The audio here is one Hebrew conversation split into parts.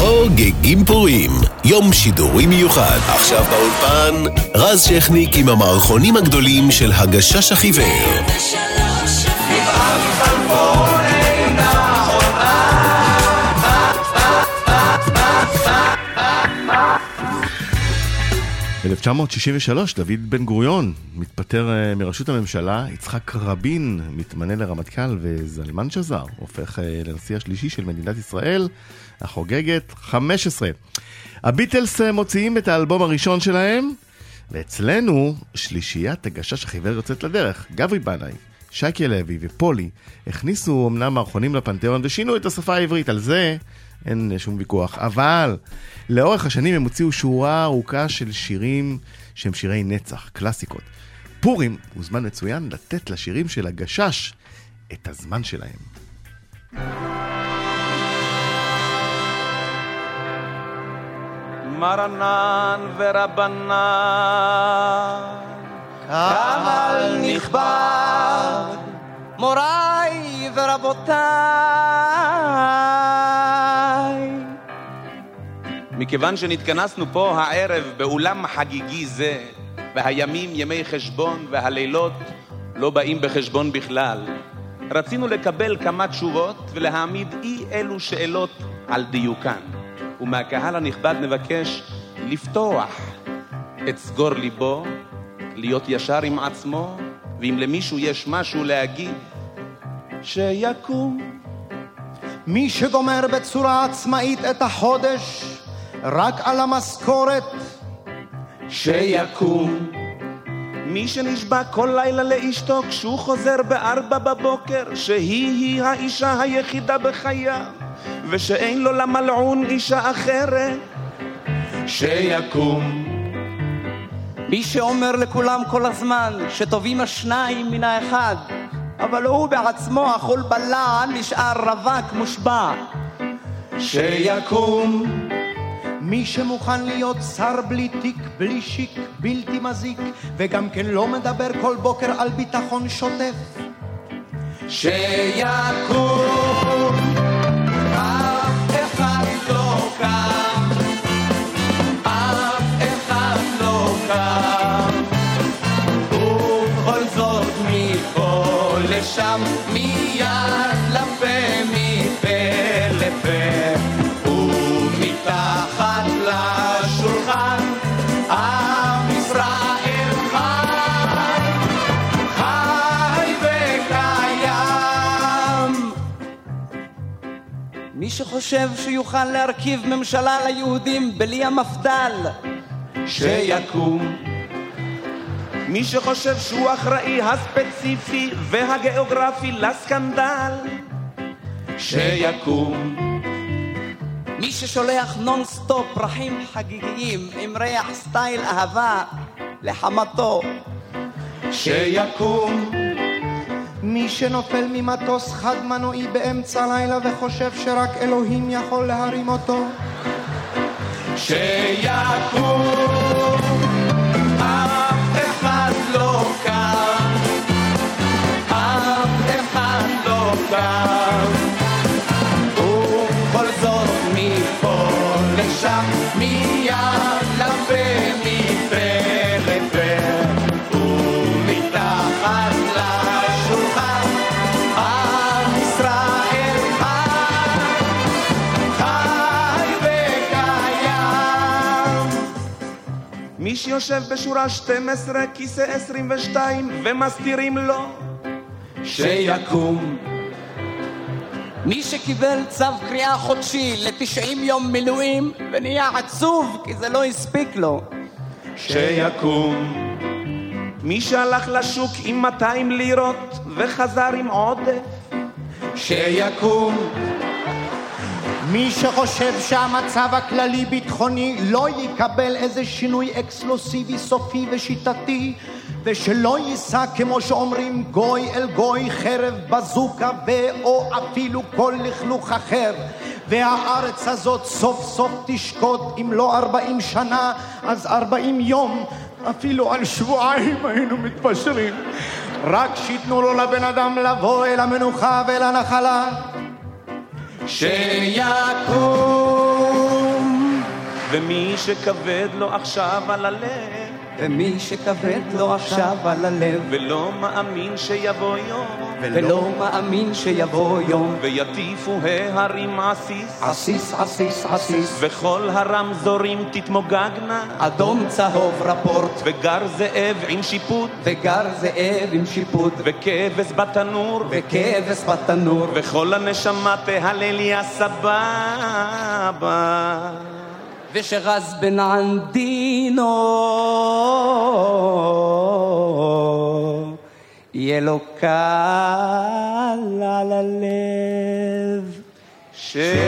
חוגגים פורים, יום שידורי מיוחד. עכשיו באולפן, רז שכניק עם המערכונים הגדולים של הגשש החיוור. 1963, דוד בן גוריון מתפטר אה, מראשות הממשלה, יצחק רבין מתמנה לרמטכ"ל וזלמן שזר הופך אה, לנשיא השלישי של מדינת ישראל, החוגגת 15. הביטלס אה, מוציאים את האלבום הראשון שלהם, ואצלנו שלישיית הגשש החיוור יוצאת לדרך. גברי בנאי, שייקי לוי ופולי הכניסו אמנם מערכונים לפנתיאון ושינו את השפה העברית, על זה אין שום ויכוח. אבל לאורך השנים הם הוציאו שורה ארוכה של שירים שהם שירי נצח, קלאסיקות. פורים הוא זמן מצוין לתת לשירים של הגשש את הזמן שלהם. מרנן ורבנן, קהל נכבד, מוריי ורבותיי. מכיוון שנתכנסנו פה הערב באולם חגיגי זה, והימים ימי חשבון והלילות לא באים בחשבון בכלל, רצינו לקבל כמה תשובות ולהעמיד אי אלו שאלות על דיוקן. ומהקהל הנכבד נבקש לפתוח את סגור ליבו, להיות ישר עם עצמו, ואם למישהו יש משהו להגיד, שיקום. מי שגומר בצורה עצמאית את החודש רק על המשכורת, שיקום. מי שנשבע כל לילה לאשתו כשהוא חוזר בארבע בבוקר, שהיא-היא האישה היחידה בחייו, ושאין לו למלעון אישה אחרת, שיקום. מי שאומר לכולם כל הזמן שטובים השניים מן האחד, אבל הוא בעצמו אכול בלען נשאר רווק מושבע. שיקום. מי שמוכן להיות שר בלי תיק, בלי שיק, בלתי מזיק, וגם כן לא מדבר כל בוקר על ביטחון שוטף. שיקום. שחושב שיוכל להרכיב ממשלה ליהודים בלי המפד"ל, שיקום. מי שחושב שהוא אחראי הספציפי והגיאוגרפי לסקנדל, שיקום. מי ששולח נונסטופ פרחים חגיגיים עם ריח style אהבה לחמתו, שיקום. מי שנופל ממטוס חד מנועי באמצע הלילה וחושב שרק אלוהים יכול להרים אותו. שיקום. אף אחד לא קם. אף אחד לא קם. מי שיושב בשורה 12, כיסא 22, ומסתירים לו, שיקום. מי שקיבל צו קריאה חודשי ל-90 יום מילואים ונהיה עצוב כי זה לא הספיק לו, שיקום. מי שהלך לשוק עם 200 לירות וחזר עם עודף, שיקום. מי שחושב שהמצב הכללי ביטחוני לא יקבל איזה שינוי אקסקלוסיבי סופי ושיטתי ושלא יישא כמו שאומרים גוי אל גוי חרב בזוקה ו/או אפילו כל לכלוך אחר. והארץ הזאת סוף סוף תשקוט אם לא ארבעים שנה אז ארבעים יום אפילו על שבועיים היינו מתפשרים. רק שייתנו לו לבן אדם לבוא אל המנוחה ואל הנחלה שיקום. ומי שכבד לו עכשיו על הלב ומי שכבד לו עכשיו על הלב, ולא מאמין שיבוא יום, ולא מאמין שיבוא יום, ויטיפו ההרים עסיס, עסיס עסיס עסיס, וכל הרמזורים תתמוגגנה, אדום צהוב רפורט, וגר זאב עם שיפוט, וגר זאב עם שיפוט, וכבש בתנור, וכבש בתנור, וכל הנשמה תהלל יא סבבה. ושרז בן ענדינו יהיה לו קל על הלב. שיקום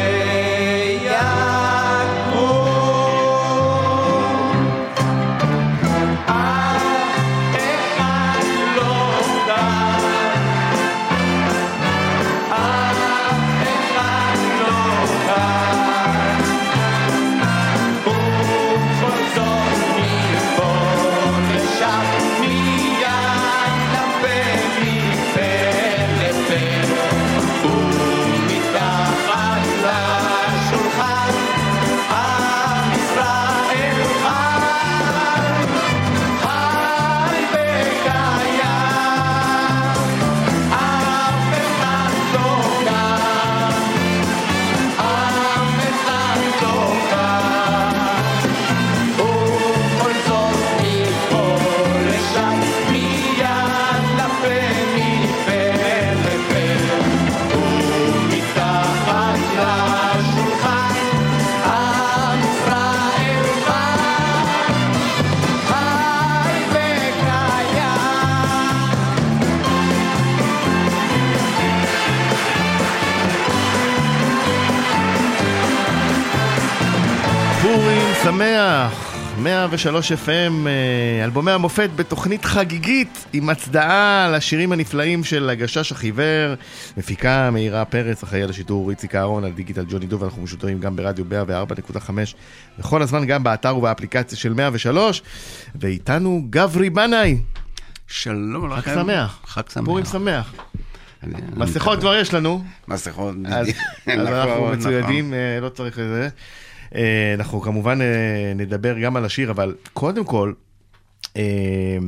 103 FM, אה, אלבומי המופת בתוכנית חגיגית עם הצדעה לשירים הנפלאים של הגשש החיוור, מפיקה מאירה פרץ, אחראי על השידור איציק אהרון, על דיגיטל ג'וני דוב, אנחנו משודרים גם ברדיו 104.5, וכל הזמן גם באתר ובאפליקציה של 103, ואיתנו גברי בנאי, שלום לכם. חג שמח. חג שמח. פורים שמח. מסכות. כבר יש לנו, מסכות. אז, אז נכון, אנחנו נכון. מצוידים, אה, לא צריך את זה. אה, אנחנו כמובן אה, נדבר גם על השיר, אבל קודם כל, אה,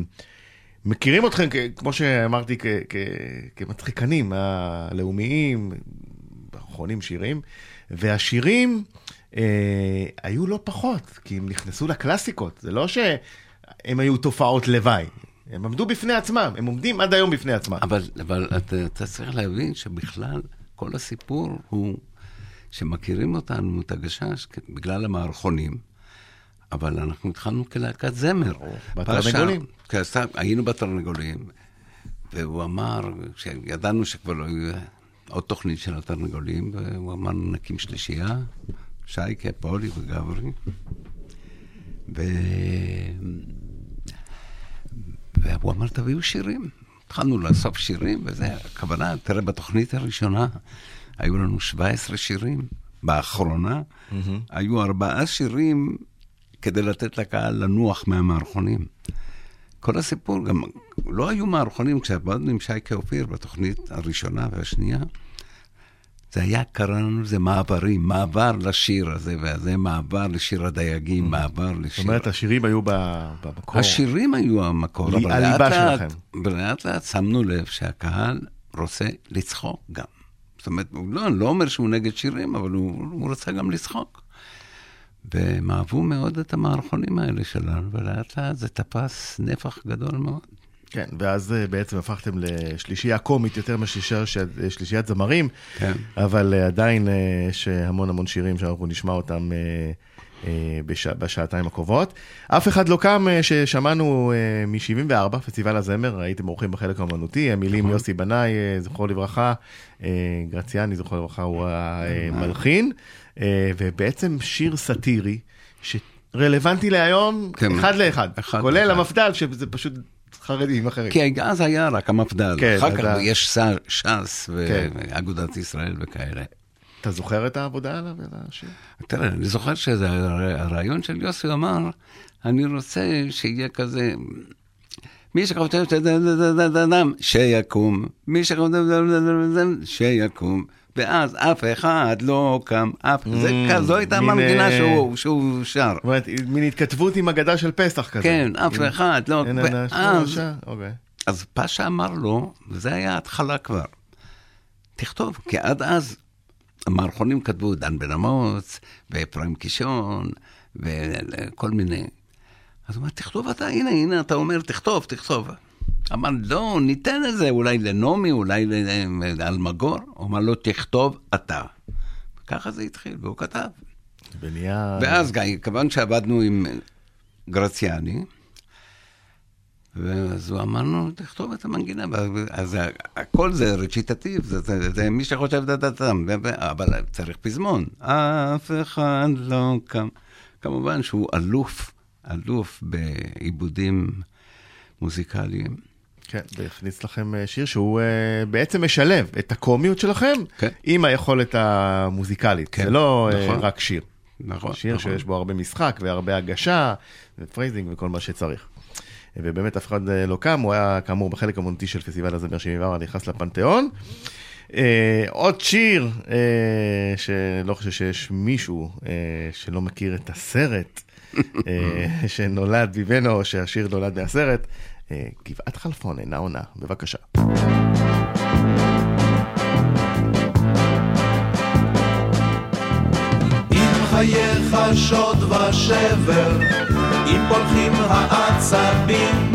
מכירים אתכם, כמו שאמרתי, כמצחיקנים הלאומיים, אחרונים שירים, והשירים היו לא פחות, כי הם נכנסו לקלאסיקות, זה לא שהם היו תופעות לוואי. הם עמדו בפני עצמם, הם עומדים עד היום בפני עצמם. אבל, אבל אתה, אתה צריך להבין שבכלל כל הסיפור הוא שמכירים אותנו, את הגשש, בגלל המערכונים, אבל אנחנו התחלנו כלהקת זמר. בתרנגולים. פרשה- כעשה- היינו בתרנגולים, והוא אמר, כשידענו שכבר לא יהיה עוד תוכנית של התרנגולים, והוא אמר, נקים שלישייה, שייקה, פולי וגברי. ו... והוא אמר, תביאו שירים. התחלנו לאסוף שירים, וזה הכוונה, תראה, בתוכנית הראשונה היו לנו 17 שירים, באחרונה היו ארבעה שירים כדי לתת לקהל לנוח מהמערכונים. כל הסיפור, גם לא היו מערכונים, כשעבדנו עם שייקה אופיר בתוכנית הראשונה והשנייה, זה היה, קרה לנו לזה מעברים, מעבר לשיר הזה והזה, מעבר לשיר הדייגים, מעבר לשיר... זאת אומרת, השירים היו במקור. השירים היו המקור, אבל לאט לאט. ולאט לאט שמנו לב שהקהל רוצה לצחוק גם. זאת אומרת, הוא לא, לא אומר שהוא נגד שירים, אבל הוא, הוא רוצה גם לצחוק. והם אהבו מאוד את המערכונים האלה שלנו, ולאט לאט זה תפס נפח גדול מאוד. כן, ואז אה, בעצם הפכתם לשלישייה קומית יותר משלישיית זמרים, כן. אבל אה, עדיין אה, יש המון המון שירים שאנחנו נשמע אותם בש... בשעתיים הקרובות. אף אחד לא קם אה, ששמענו מ-74, פסטיבל הזמר, הייתם אורחים בחלק האמנותי, המילים יוסי בנאי, אה, זכרו לברכה, אה, גרציאני, זכרו לברכה, הוא המלחין, אה, ובעצם שיר סאטירי, שרלוונטי להיום, כן. אחד לאחד, אחד כולל לאחד. המפד"ל, שזה פשוט חרדים אחרים. כי אז היה רק המפד"ל, כן, אחר כך יש ש"ס כן. ואגודת ישראל וכאלה. אתה זוכר את העבודה עליו, על השיר? תראה, אני זוכר שזה הר- הרעיון של יוסי אמר, אני רוצה שיהיה כזה, מי שדם, שיקום, מי שחושב שיקום, ואז אף אחד לא קם, אף... זה Mm, כזו הייתה מין, מנגינה אה, שהוא- שר. זאת אומרת, מין התכתבות עם הגדה של פסח כזה. כן, אף אחד לא... ואז- אוקיי. אז פאשה אמר לו, וזה היה ההתחלה כבר, תכתוב, כי עד אז המערכונים כתבו דן בן אמוץ, ואפרים קישון, וכל מיני. אז הוא אמר, תכתוב אתה, הנה, הנה, אתה אומר, תכתוב, תכתוב. אמר, לא, ניתן את זה אולי לנעמי, אולי לאלמגור. הוא אמר לו, תכתוב אתה. ככה זה התחיל, והוא כתב. ונהיה... ואז, גיא, כיוון שעבדנו עם גרציאני, ואז הוא אמר לנו, תכתוב את המנגינה, אז הכל זה רציטטיב, זה, זה, זה מי שחושב דעתם, אבל צריך פזמון. אף אחד לא קם. כמובן שהוא אלוף, אלוף בעיבודים מוזיקליים. כן, והכניס לכם אה, שיר שהוא אה, בעצם משלב את הקומיות שלכם כן. עם היכולת המוזיקלית. כן, זה לא אה, נכון. רק שיר. נכון, שיר נכון. שיש בו הרבה משחק והרבה הגשה ו phrasing וכל מה שצריך. ובאמת אף אחד אה, לא קם, הוא היה כאמור בחלק המונטי של פסטיבל הזמר 74, נכנס לפנתיאון. אה, עוד שיר אה, שלא חושב שיש מישהו אה, שלא מכיר את הסרט אה, שנולד ממנו, שהשיר נולד מהסרט. אה, גבעת חלפון אינה עונה, בבקשה. חייך שוד ושבר, אם פולחים העצבים,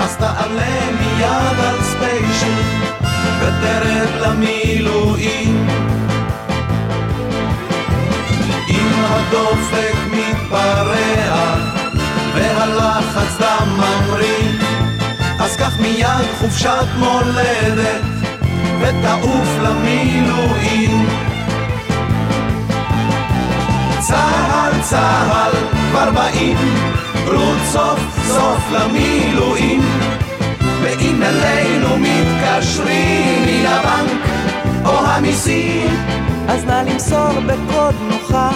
אז תעלה מיד על ספיישל ותרד למילואים. אם הדופק מתפרע והלחץ דם ממריא, אז קח מיד חופשת מולדת ותעוף למילואים. צהל צהל כבר באים, רות סוף סוף למילואים. ואם אלינו מתקשרים מן הבנק. או המיסים, אז נא למסור בקוד נוחה.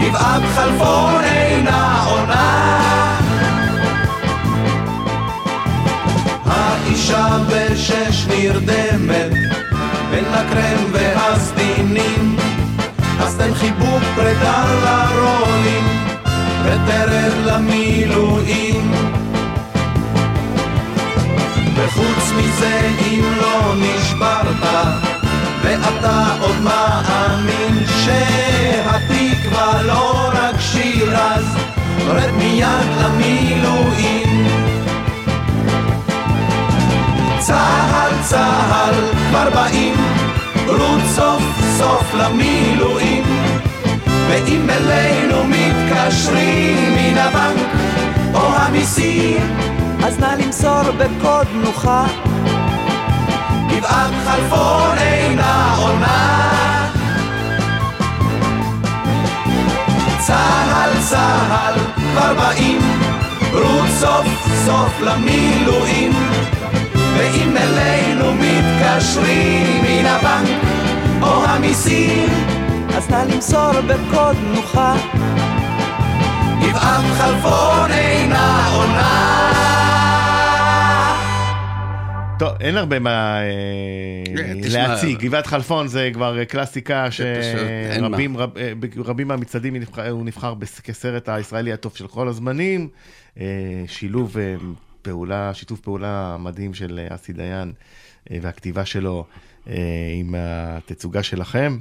גבעת חלפון אינה עונה. האישה בשש נרדמת בין הקרם והסדינים, אז תן חיבוק פרידה לרולים ותרד למילואים. וחוץ מזה אם לא נשברת ואתה עוד מאמין שהתקווה לא רק שיר אז רד מיד למילואים צהל צהל כבר באים רות סוף סוף למילואים ואם אלינו מתקשרים מן הבנק או המיסים אז נא למסור בקוד נוחה. גבעת חלפון אינה עונה צהל צהל כבר באים רות סוף סוף למילואים ואם אלינו מתקשרים מן הבנק או המיסים אז נא למסור בקוד נוחה גבעת חלפון אינה עונה טוב, אין הרבה מה אה, תשמע, להציג. גבעת חלפון זה כבר קלאסיקה. שרבים רב, אה, מהמצעדים הוא נבחר- כסרט הישראלי הטוב של כל הזמנים. אה, שילוב אה, פעולה, שיתוף פעולה מדהים של אה, אסי דיין אה, והכתיבה שלו אה, עם התצוגה שלכם.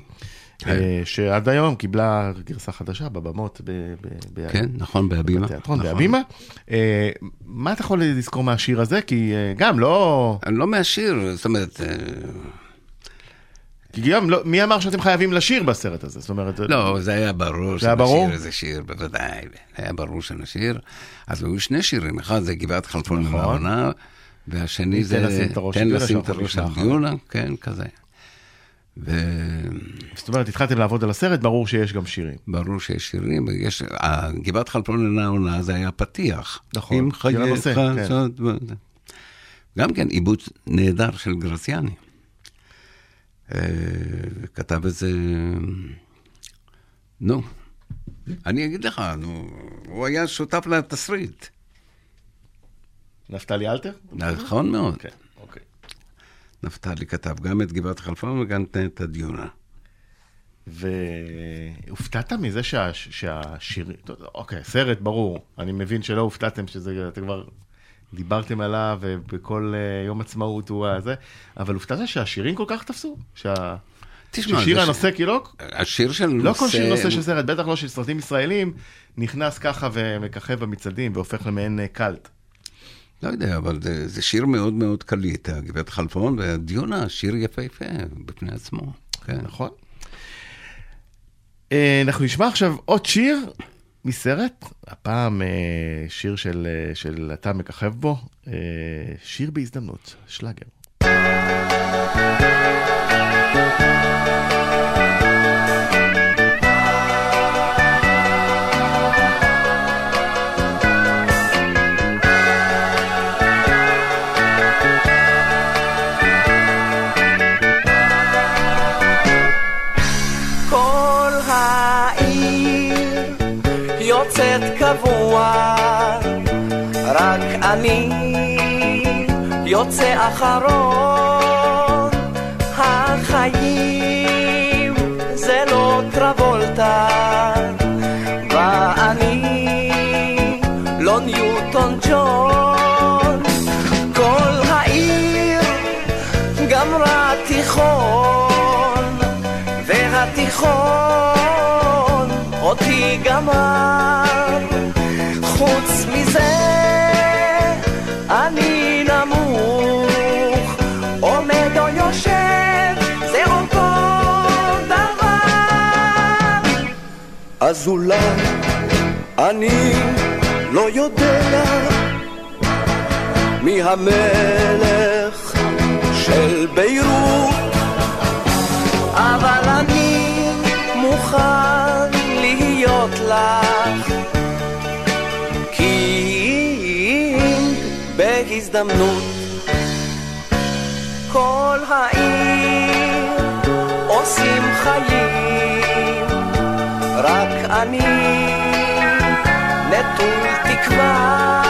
כן. שעד היום קיבלה גרסה חדשה בבמות, ב, ב, ב, כן, נכון, בהבימה. בתיאטרון, נכון. בהבימה. אה, מה אתה יכול לזכור מהשיר הזה? כי אה, גם לא... לא מהשיר, זאת אומרת, אה, כי גם לא, מי אמר שאתם חייבים לשיר בסרט הזה? זאת אומרת... לא, זה היה ברור זה היה ברור? איזה שיר, בוודאי, היה ברור שנשיר. אז היו שני שירים, אחד זה גבעת חלפון נכון. מהעונה, והשני זה תן לשים את הראש על נשמע דיונה, כן, כזה. זאת אומרת, התחלתם לעבוד על הסרט, ברור שיש גם שירים. וברור שיש שירים, יש, גבעת חלפון אינה עונה זה היה פתיח. נכון, עם של חייך, כן. ו- גם כן עיבוד נהדר של גרציאני. אה, כתב את זה, נו, אני אגיד לך, נו, הוא היה שותף לתסריט. נפתלי אלתר? נכון מאוד. כן, אוקיי. נפתלי כתב גם את גבעת חלפון וגם את הדיונה. והופתעת מזה שה, שהשיר... אוקיי, סרט, ברור. אני מבין שלא הופתעתם שזה, אתם כבר דיברתם עליו, ובכל uh, יום עצמאות הוא הזה, אבל הופתעת שהשירים כל כך תפסו? שה... תשמע, ששיר הנושא, ש... כאילו... השיר של נושא... לא כל שיר נושא של סרט, בטח לא של סרטים ישראלים, נכנס ככה ומככב במצעדים והופך למעין אה, קאלט. לא יודע, אבל זה, זה שיר מאוד מאוד קליט, הגברת חלפון, והדיונה, שיר יפהפה בפני עצמו. כן. נכון. אה, אנחנו נשמע עכשיו עוד שיר מסרט, הפעם אה, שיר של, אה, של אתה מככב בו, שיר בהזדמנות, שלאגר. יוצא אחרון, החיים זה לא טרבולטה, ואני לא ניוטון ג'ון, כל העיר גמרה תיכון, והתיכון אותי גמר, חוץ מזה אז אולי אני לא יודע מי המלך של ביירות, אבל אני מוכן להיות לך. בהזדמנות כל העיר עושים חיים רק אני נטול תקווה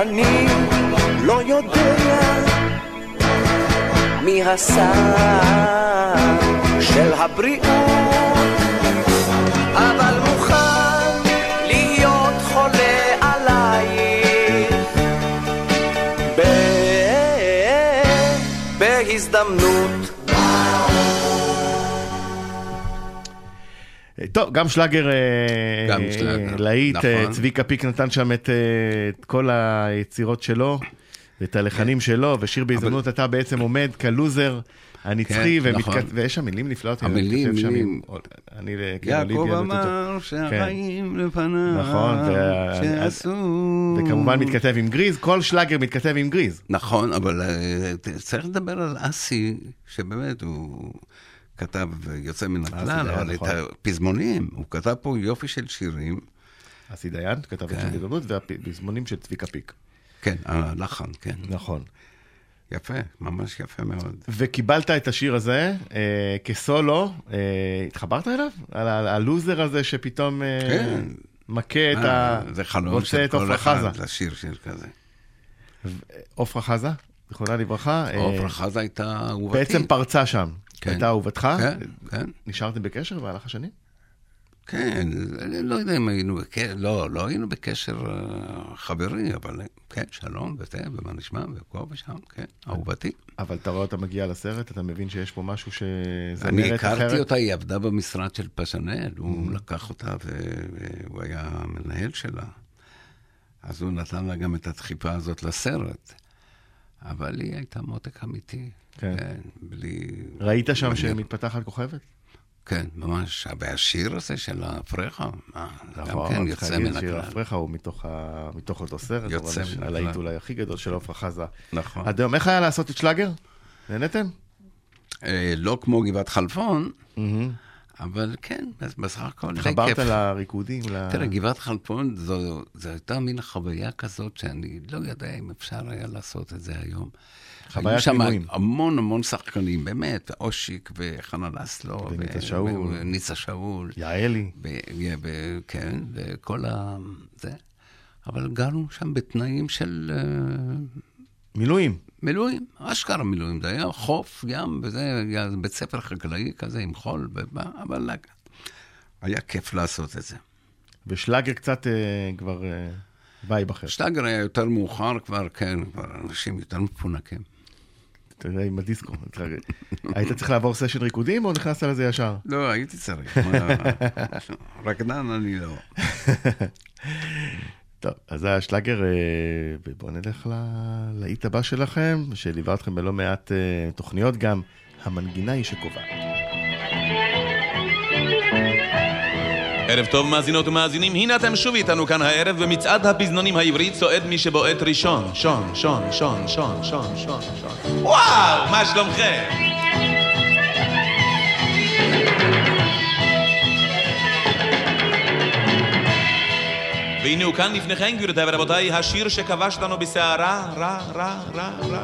אני לא יודע מי השר של הבריאות טוב, גם שלאגר, גם שלאגר, להיט, נכון. צביקה פיק נתן שם את, כל היצירות שלו, ואת הלחנים שלו, ושיר בהזדמנות אתה בעצם עומד כלוזר. הנצחי, כן, נכון. ויש שם מילים נפלאות. המילים, מילים. אני יעקב אמר שהחיים לפניו, נכון, שאסור. וכמובן מתכתב עם גריז, כל שלאגר מתכתב עם גריז. נכון, אבל אה, צריך לדבר על אסי, שבאמת הוא כתב יוצא מן הכלל, דיין, אבל את נכון. הפזמונים, הוא כתב פה יופי של שירים. אסי דיין כתב את כן. שיר בהזדמנות, והפזמונים של צביקה פיק. כן, הלחן, כן. נכון. יפה, ממש יפה מאוד. וקיבלת את השיר הזה אה, כסולו, אה, התחברת אליו? על הלוזר הזה שפתאום אה, כן. מכה את אה, ה... זה חלום של את כל אחד חזה. לשיר שיר כזה. עפרה חזה, זיכרונה לברכה. אה, עפרה חזה הייתה אהובתי. בעצם פרצה שם. כן. הייתה אהובתך. כן, כן. נשארתם בקשר במהלך השנים? כן, אני לא יודע אם היינו בקשר, לא, לא היינו בקשר אה, חברי, אבל אה, כן, שלום וזה, ומה נשמע, ופה ושם, כן, אהובתי. אבל אתה רואה אותה מגיעה לסרט, אתה מבין שיש פה משהו שזה אני נראית הכרתי אחרת? אותה, היא עבדה במשרד של פז'נל, הוא Mm-hmm. לקח אותה והוא היה המנהל שלה. אז הוא נתן לה גם את הדחיפה הזאת לסרט. אבל היא הייתה מותק אמיתי. כן. כן, בלי... ראית שם בלי- שמתפתחת כוכבת? כן, ממש. והשיר הזה של הפרחה, אה, גם נכון, כן יוצא מן שיר הכלל. הפרחה הוא מתוך ה- מתוך אותו סרט. יוצא מן הלהיט הכלל. אולי הכי גדול של עפרה חזה. נכון. עד היום, איך היה לעשות את שלאגר? נהנתם? אה, לא כמו גבעת חלפון, אבל כן, בסך הכל די כיף. חברת לריקודים? ל- תראה, גבעת חלפון זו, זו הייתה מין חוויה כזאת שאני לא יודע אם אפשר היה לעשות את זה היום. חוויית היו שם. המון המון שחקנים, באמת, אושיק וחנן אסלו. וניצה ו- שאול. וניצה שאול. יעלי. ו- ו- כן, וכל ה... זה. אבל גרנו שם בתנאים של אה, מילואים. מילואים, אשכרה מילואים. זה היה חוף, ים, וזה היה בית ספר חקלאי כזה עם חול, ומה, אבל היה כיף לעשות את זה. ושלאגר קצת אה, כבר אה, vibe אחר. שלאגר היה יותר מאוחר כבר, כן, כבר אנשים יותר מפונקים. אתה יודע, עם הדיסקו. היית צריך לעבור סשן ריקודים או נכנסת לזה ישר? לא, הייתי צריך. רקדן אני לא. טוב, אז זה היה שלאגר, אה, ובואו נלך ל- להיט הבא שלכם, שליווה אתכם בלא מעט אה, תוכניות גם, המנגינה היא שקובעת. ערב טוב מאזינות ומאזינים, הנה אתם שוב איתנו כאן הערב במצעד הפזנונים העברי צועד מי שבועט ראשון. שון, שון, שון, שון, שון, שון, שון. וואו, מה שלומכם? והנה הוא כאן לפניכם, גבירותיי ורבותיי, השיר שכבש אותנו בסערה, רע, רע, רע, רע.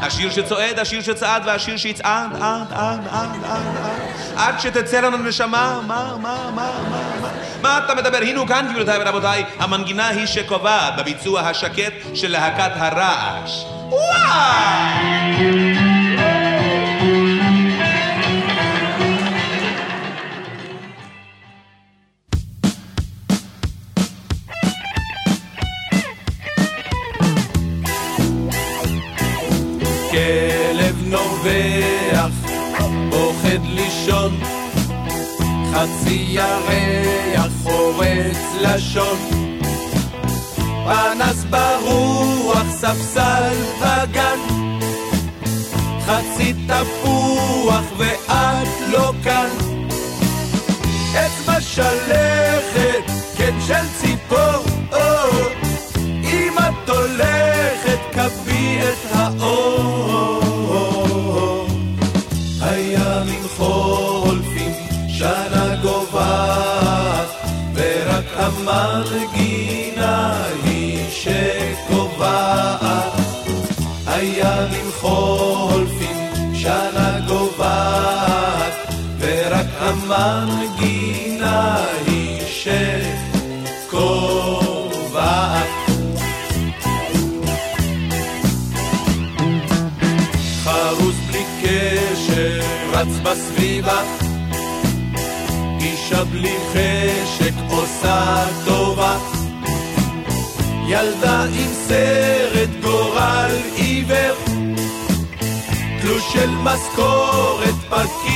השיר שצועד, השיר שצעד, והשיר שיצעד, עד, עד, עד, עד, עד. עד שתצא לנו נשמה, מה, מה, מה, מה, מה. מה אתה מדבר? הנה הוא כאן, גבירותיי ורבותיי, המנגינה היא שקובעת בביצוע השקט של להקת הרעש. וואו! חצי ירח חורץ לשון. פנס ברוח, ספסל בגן, חצי תפוח ואת לא כאן. אצבע שלכת, כן של ציפור, אם את הולכת, ורק המנגינה היא שקובעת. הימים חולפים, שנה גוועת, ורק המנגינה היא שקובעת. חרוס בלי קשר, רץ בסביבה. אישה בלי חשק עושה טובה. ילדה עם סרט גורל עיוור. תלוש של משכורת פקיד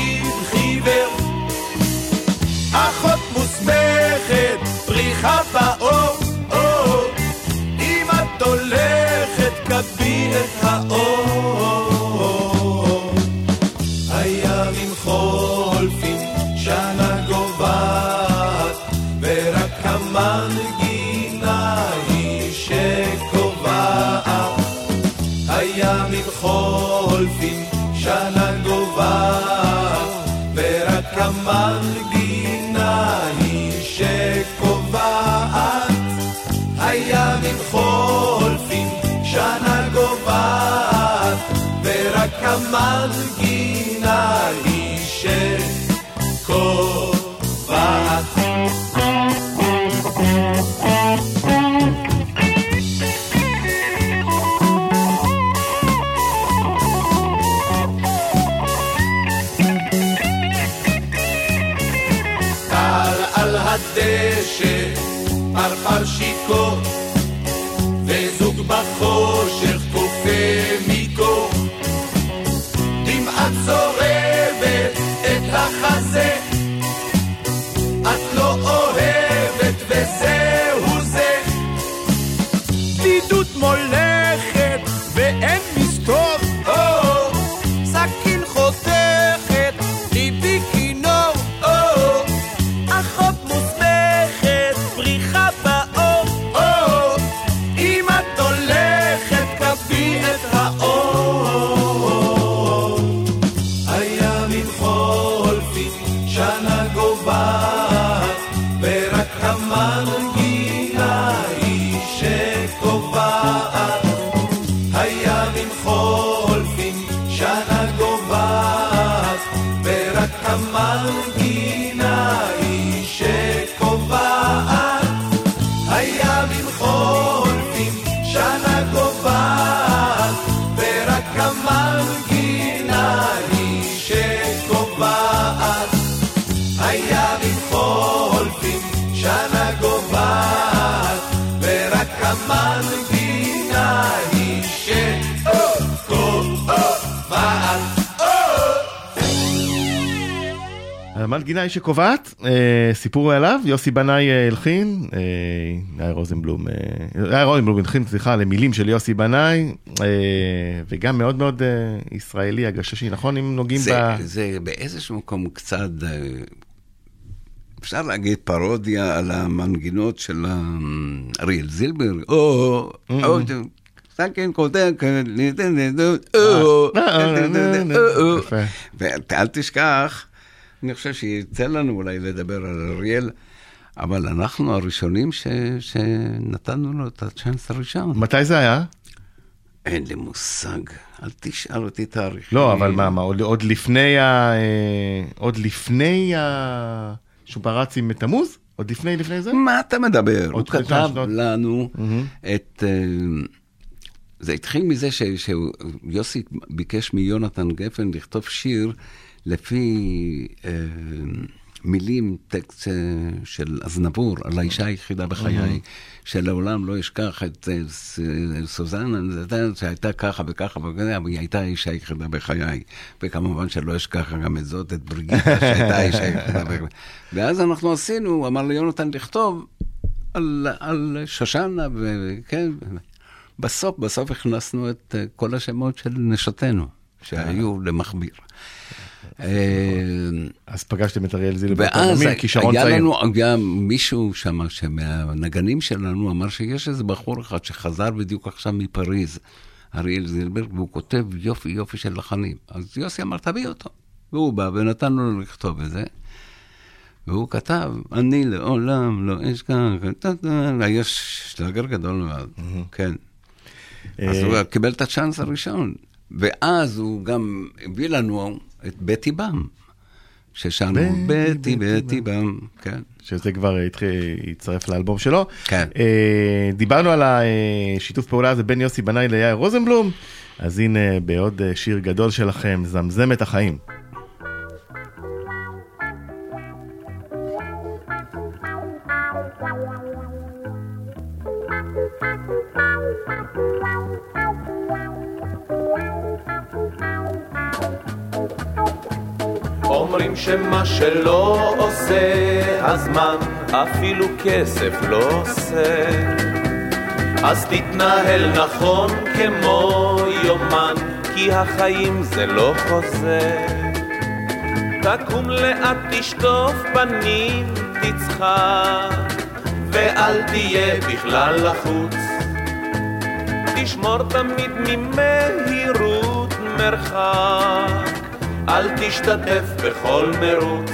היא שקובעת, אה, סיפור עליו, יוסי בנאי אה, הלחין, אה, יאיר רוזנבלום, אה, יאיר רוזנבלום הלחין, סליחה, למילים של יוסי בנאי, אה, וגם מאוד מאוד אה, ישראלי, הגששי, נכון? אם נוגעים זה, ב... זה באיזשהו מקום קצת, אה, אפשר להגיד פרודיה על המנגינות של אה, אריאל זילבר, או... או סכין קוטע, יפה. ואל תשכח, אני חושב שיצא לנו אולי לדבר על אריאל, אבל אנחנו הראשונים ש- שנתנו לו את הצ'אנס הראשון. מתי זה היה? אין לי מושג, אל תשאל אותי תאריך. לא, אבל מה, מה, עוד- עוד לפני ה... אה, עוד לפני ה... שהוא פרץ עם תמוז? עוד לפני, לפני זה? מה אתה מדבר? הוא כתב שנות. לנו את... אה, זה התחיל מזה שיוסי ביקש מיונתן גפן לכתוב שיר לפי אה, מילים, טקסט אה, של אזנבור, על האישה היחידה בחיי, שלעולם לא אשכח את אה, ס- סוזנה, שהייתה ככה וככה וככה, אבל היא הייתה האישה היחידה בחיי. וכמובן שלא אשכח גם את זאת, את בריגיטה, שהייתה האישה היחידה בחיי. ואז אנחנו עשינו, אמר ליונתן לכתוב על, על שושנה, וכן, בסוף, בסוף הכנסנו את אה, כל השמות של נשותינו, שהיו למכביר. אה, אז פגשתם את אריאל זילבר ואז היה. לנו גם מישהו שם, שמהנגנים שלנו, אמר שיש איזה בחור אחד שחזר בדיוק עכשיו מפריז, אריאל זילבר, והוא כותב יופי יופי של לחנים. אז יוסי אמר, תביא אותו. והוא בא ונתנו לו לכתוב את זה. והוא כתב, אני לעולם לא אשכח, יש שלגר גדול מאוד, כן. אז אה, הוא קיבל את הצ'אנס הראשון. ואז הוא גם הביא לנו את בטי בם, ששרנו בטי, בטי, בם, כן. שזה כבר הצטרף לאלבום שלו. כן. אה, דיברנו על השיתוף פעולה הזה בין יוסי בנאי ליאיר רוזנבלום, אז הנה בעוד אה, שיר גדול שלכם, זמזם את החיים. אומרים שמה שלא עושה הזמן, אפילו כסף לא עושה. אז תתנהל נכון כמו יומן, כי החיים זה לא חוזה. תקום לאט, תשטוף פנים, תצחק, ואל תהיה בכלל לחוץ. תשמור תמיד ממהירות מרחק, אל תשתתף בכל מרוץ.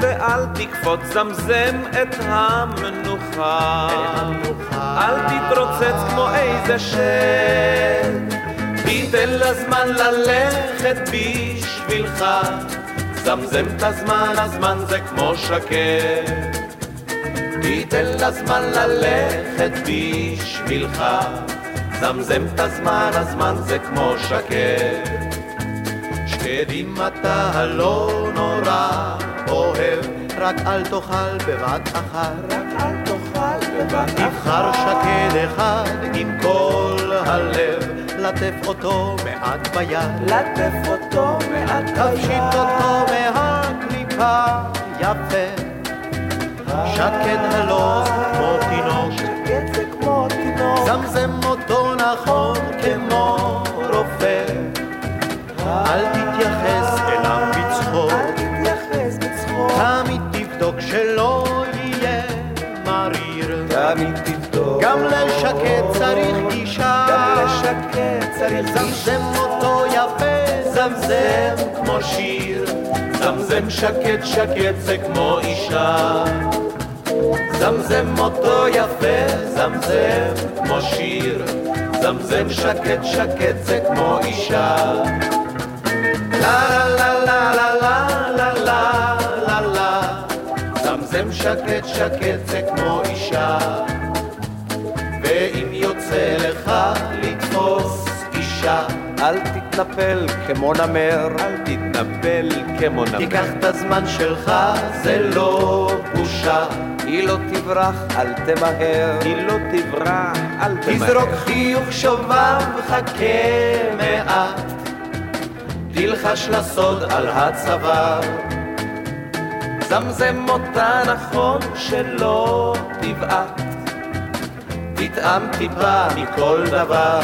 ואל תקפוץ, זמזם את המנוחה. אל תתרוצץ כמו איזה שד, תיתן לזמן ללכת בשבילך. זמזם את הזמן, הזמן זה כמו שקט. תיתן לזמן ללכת בשבילך. זמזם את הזמן, הזמן זה כמו שקט. שקדים אתה הלא נורא אוהב, רק אל תאכל בבת אחת. רק אל תאכל בבת אחת. תבחר שקד אחד עם כל הלב, לטף אותו מעט ביד. לטף אותו מעט ביד. תפשיט אותו מהקליפה יפה. שקד הלא כמו תינוק. שקד זה כמו תינוק. זמזם תמיד תבדוק. גם לשקט צריך גישה. גם לשקט צריך גישה. זמזם אותו יפה, זמזם כמו שיר. זמזם שקט שקט זה כמו אישה. זמזם אותו יפה, זמזם כמו שיר. זמזם שקט שקט זה כמו אישה. לה לה לה שקט שקט זה כמו אישה ואם יוצא לך לתפוס אישה אל תתנפל כמו נמר, אל תתנפל כמו נמר תיקח את הזמן שלך, זה לא בושה. היא לא תברח, אל תמהר. היא לא תברח, אל תמהר. תזרוק חיוך שובב, חכה מעט. תלחש לסוד על הצוואר. זמזם אותה נכון שלא תבעט. תטעם טיפה מכל דבר.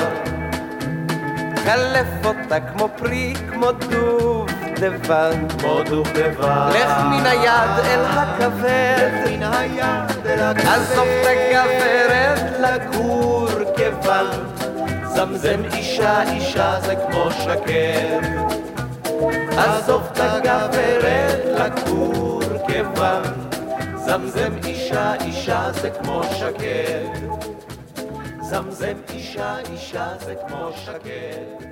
קלף אותה כמו פרי, כמו דובדבן. כמו דובדבן. לך מן היד אל הכבד. מן היד אל הכבד. עזוב את לגור כבד. זמזם אישה, אישה זה כמו שקר. עזוב את הגברת לגור כבד. זמזם אישה, אישה זה כמו שקר. זמזם אישה, אישה זה כמו שקר.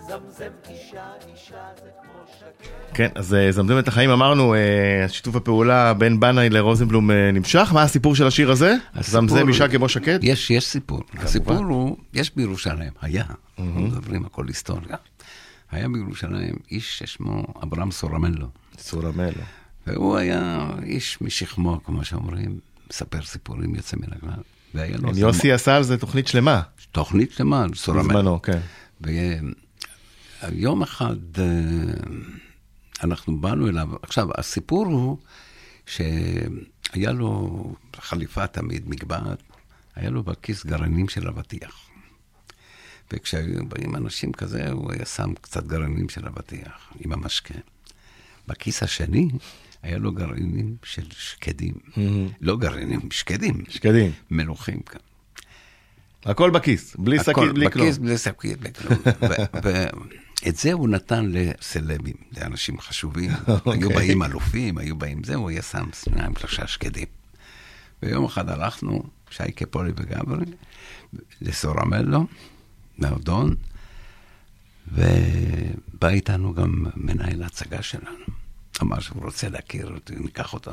זמזם אישה, אישה זה כמו שקר. כן, אז אה, זמזם את החיים אמרנו, אה, שיתוף הפעולה בין בנאי לרוזנבלום אה, נמשך, מה הסיפור של השיר הזה? זמזם אישה כמו שקד? יש, יש סיפור. הסיפור הוא, יש בירושלים, היה, אנחנו מדברים הכל היסטוריה. היה בירושלים איש ששמו אברהם סורמלו, סולמלו. והוא היה איש משכמו, כמו שאומרים, מספר סיפורים יוצא מן הכלל. והיה לו איזה יוסי עשה על זה תוכנית שלמה, תוכנית שלמה על סורמלו. בזמנו, כן. ויום אחד אה, אנחנו באנו אליו, עכשיו, הסיפור הוא שהיה לו חליפה תמיד, מגבעת, היה לו בכיס גרעינים של אבטיח. וכשהיו באים אנשים כזה, הוא היה שם קצת גרעינים של אבטיח עם המשקה. בכיס השני היה לו גרעינים של שקדים. לא גרעינים, שקדים. שקדים. מלוכים כאן. הכל בכיס, בלי הכל שקית, בלי כלום. בכיס, בלי שקית, בלי כלום. ואת זה הוא נתן לסלבים, לאנשים חשובים. היו אוקיי. באים אלופים, היו באים זה, הוא היה שם שניים, שלושה שקדים. ויום אחד הלכנו, שייקה פולי וגברי, לסורמלו, מהודון, ובא איתנו גם מנהל ההצגה שלנו. אמר שהוא רוצה להכיר אותי, ניקח אותו.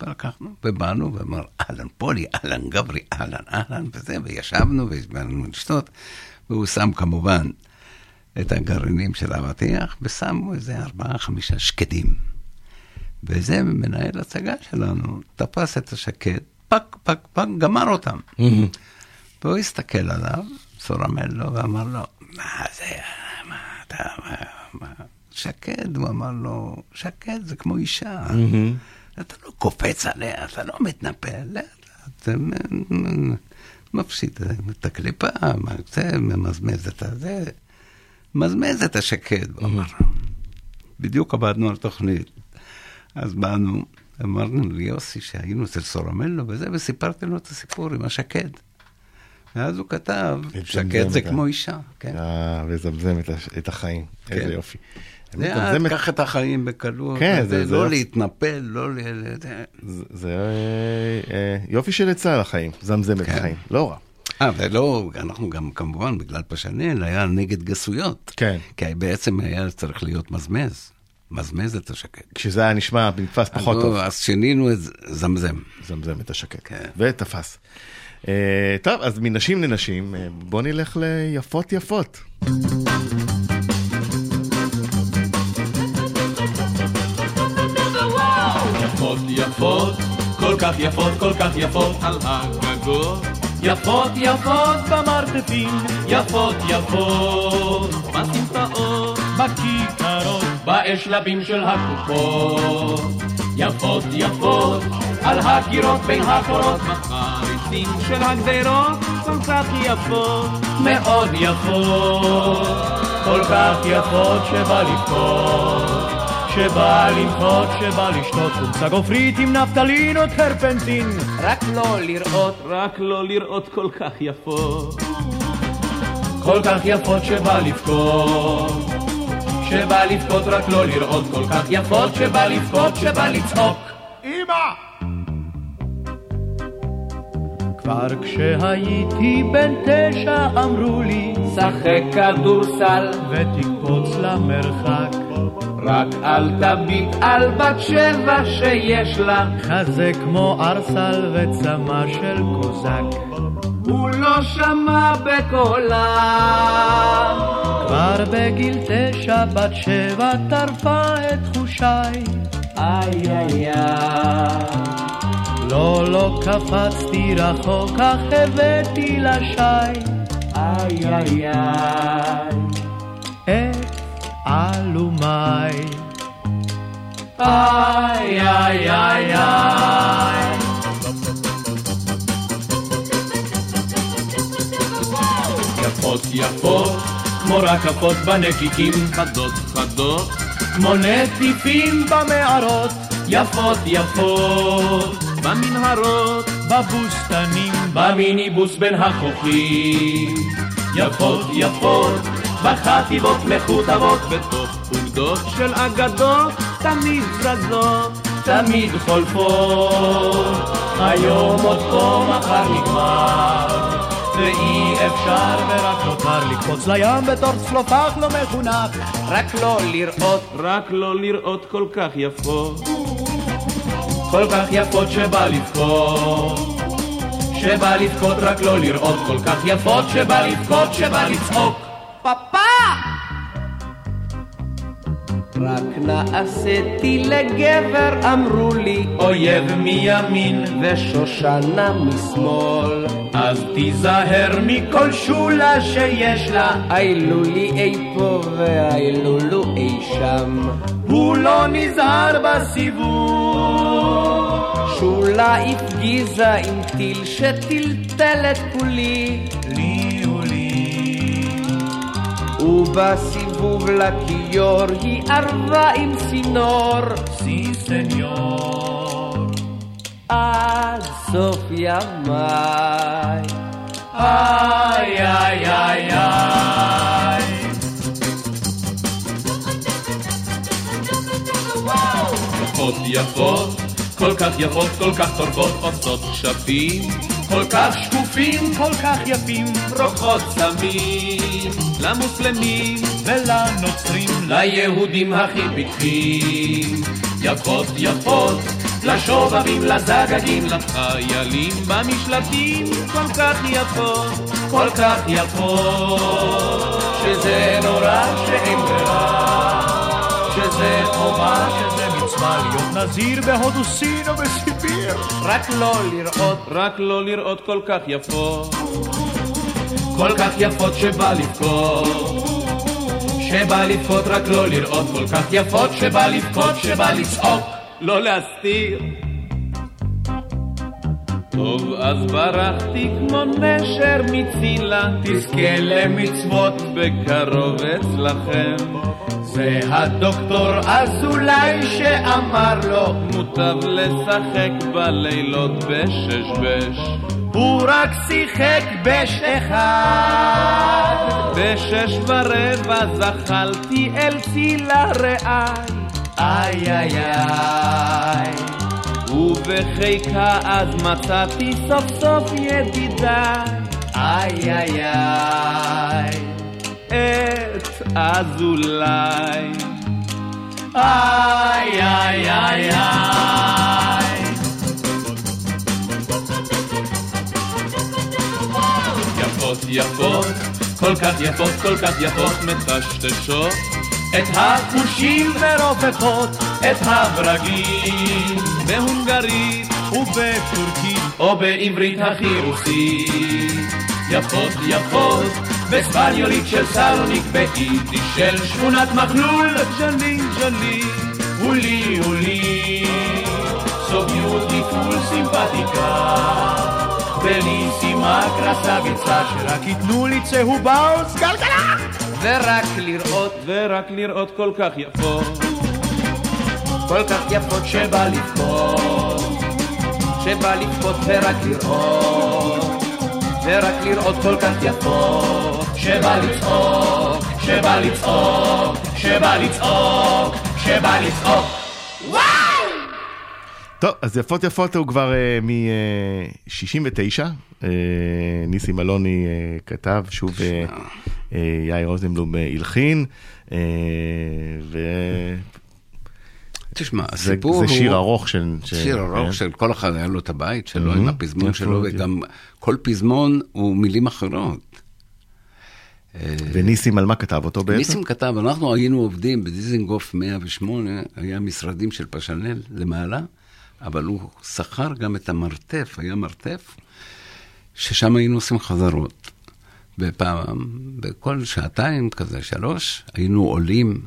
ולקחנו, ובאנו, ואמר, אהלן פולי, אהלן גברי, אהלן, אהלן, וזה, וישבנו, והזמנו לשתות, והוא שם כמובן את הגרעינים של האבטיח, ושמו איזה ארבעה, חמישה שקדים. וזה מנהל הצגה שלנו, תפס את השקד, פק, פק, פק, גמר אותם. והוא הסתכל עליו, סורמלו, ואמר לו, מה זה, מה אתה, מה, מה, שקד, הוא אמר לו, שקד זה כמו אישה. אתה לא קופץ עליה, אתה לא מתנפל, לאט לאט, מ- מ- מפשיט את הקליפה, ממזמז את הזה, מזמז את השקד, הוא אמר. בדיוק עבדנו על תוכנית. אז באנו, אמרנו ליוסי שהיינו אצל סורמלו וזה, וסיפרתי לו את הסיפור עם השקד. ואז הוא כתב, שקד זה כמו אישה, כן. אה, וזמזם את החיים, איזה כן. יופי. זה קח את החיים בקלות, כן, זה- זה לא יופי. להתנפל, לא ל... זה- זה- זה אה, אה, יופי של עצה לחיים, זמזם את כן. החיים, לא רע. אה, ולא, אנחנו גם כמובן, בגלל פשנל, היה נגד גסויות. כן. כי בעצם היה צריך להיות מזמז. מזמז את השקט. כשזה היה נשמע, נתפס פחות אז טוב. לא, אז שינינו את זמזם. זמזם את השקט. כן. ותפס. אה, טוב, אז מנשים לנשים, אה, בוא נלך ליפות יפות. יפות כל כך יפות, כל כך יפות על הגגות. יפות יפות במרתפים, יפות יפות בסמטאות, בכיכרות, באשלבים של הקופות. יפות יפות על הקירות בין הקורות, בחריצים של הגדרות, כל כך יפות, מאוד יפות, כל כך יפות שבא לבכות. שבא למחות, שבא לשתות חומצה גופרית עם נפטלין או טרפנטין רק לא לראות, רק לא לראות כל כך יפות. כל כך יפות שבא לבכות. שבא לבכות רק לא לראות כל כך יפות. שבא לבכות, שבא לצעוק. כבר כשהייתי בן תשע אמרו לי שחק כדורסל, ותקפוץ למרחק רק אל תביט על בת שבע שיש לה. חזה כמו ארסל וצמא של קוזק הוא לא שמע בקולה. כבר בגיל תשע בת שבע טרפה את תחושיי איי איי איי, לא, לא קפצתי רחוק, אך הבאתי לשי. איי איי איי. עלומי. איי איי איי איי. יפות יפות, כמו רקפות בנקיקים, חדות חדות, כמו נטיפים במערות, יפות יפות, במנהרות, בבוסתנים, במיניבוס בין החוכים, יפות יפות, בחטיבות מכותבות, בתוך אוגדות של אגדות, תמיד זזות, תמיד חולפות, היום עוד פה, מחר נגמר. ואי אפשר ורק נותר לקפוץ לים בתור צלופח לא מחונך. רק לא לראות, רק לא לראות כל כך יפות כל כך יפות שבא לבכות. שבא לבכות רק לא לראות כל כך יפות. שבא לבכות שבא לצעוק פאפה! רק נעשיתי לגבר, אמרו לי, אויב מימין ושושנה משמאל. אז תיזהר מכל שולה שיש לה, איילו לי אי פה ואיילו לו אי שם. הוא לא נזהר בסיבוב. שולה הפגיזה עם טיל שטלטל את כולי. לי. ובסיבוב לכיור היא ערבה עם צינור. סי סניור. עד סוף ימיי. איי איי איי איי. יפות יפות, כל כך יפות, כל כך טורפות, עושות שפים, כל כך שקופים, כל כך יפים, רוקחות סמים, למוסלמים ולנוצרים, ליהודים הכי פיקחים, יפות יפות, לשובבים, לזגגים, לחיילים במשלטים, כל כך יפות, כל כך יפות, שזה נורא שאין ברירה, שזה חובה, שזה מצווה להיות נזיר בהודו, סין או בסיביר. רק לא לראות, רק לא לראות כל כך יפות. כל כך יפות שבא לבכות. שבא לבכות רק לא לראות כל כך יפות, שבא לבכות, שבא לצעוק, לא להסתיר. טוב, אז ברחתי כמו נשר מצילה, תזכה למצוות בקרוב אצלכם. זה הדוקטור אזולאי שאמר לו, מוטב לשחק בלילות בשש בש. הוא רק שיחק בש אחד. בשש ורבע זחלתי אל צילה רעי, איי איי איי. ובחיקה אז מצאתי סוף סוף ידידיי, איי איי איי, את אזולאי. איי איי איי איי. יפות יפות, כל כך יפות, כל כך יפות, מטשטשות את החושים ורופפות את הברגים בהונגרית ובטורקית או בעברית הכי רוסית יפות יפות בספניולית של סלוניק ביידיש של שכונת מחלול ז'לי ז'לי הולי הולי. so beautiful סימפטיקה בליסימה קרסביצה שרק ייתנו לי צהובאוס גלגלה ורק לראות, ורק לראות כל כך יפות, כל כך יפות שבא לבכות, שבא לבכות ורק לראות, ורק לראות כל כך יפות, שבא לצעוק, שבא לצעוק, שבא לצעוק, שבא לצעוק. טוב, אז יפות יפות הוא כבר uh, מ-69, uh, ניסים אלוני uh, כתב, שוב uh, uh, יאיר רוזנבלום uh, הלחין, uh, ו... תשמע, זה, הסיפור זה הוא... שיר ארוך של... שיר כן. ארוך של כל אחד היה לו את הבית שלו עם הפזמון שלו, וגם כל פזמון הוא מילים אחרות. וניסים על מה כתב אותו בעצם? ניסים כתב, אנחנו היינו עובדים בדיזנגוף 108, היה משרדים של פשנל למעלה, אבל הוא שכר גם את המרתף, היה מרתף, ששם היינו עושים חזרות. ופעם, בכל שעתיים כזה, שלוש, היינו עולים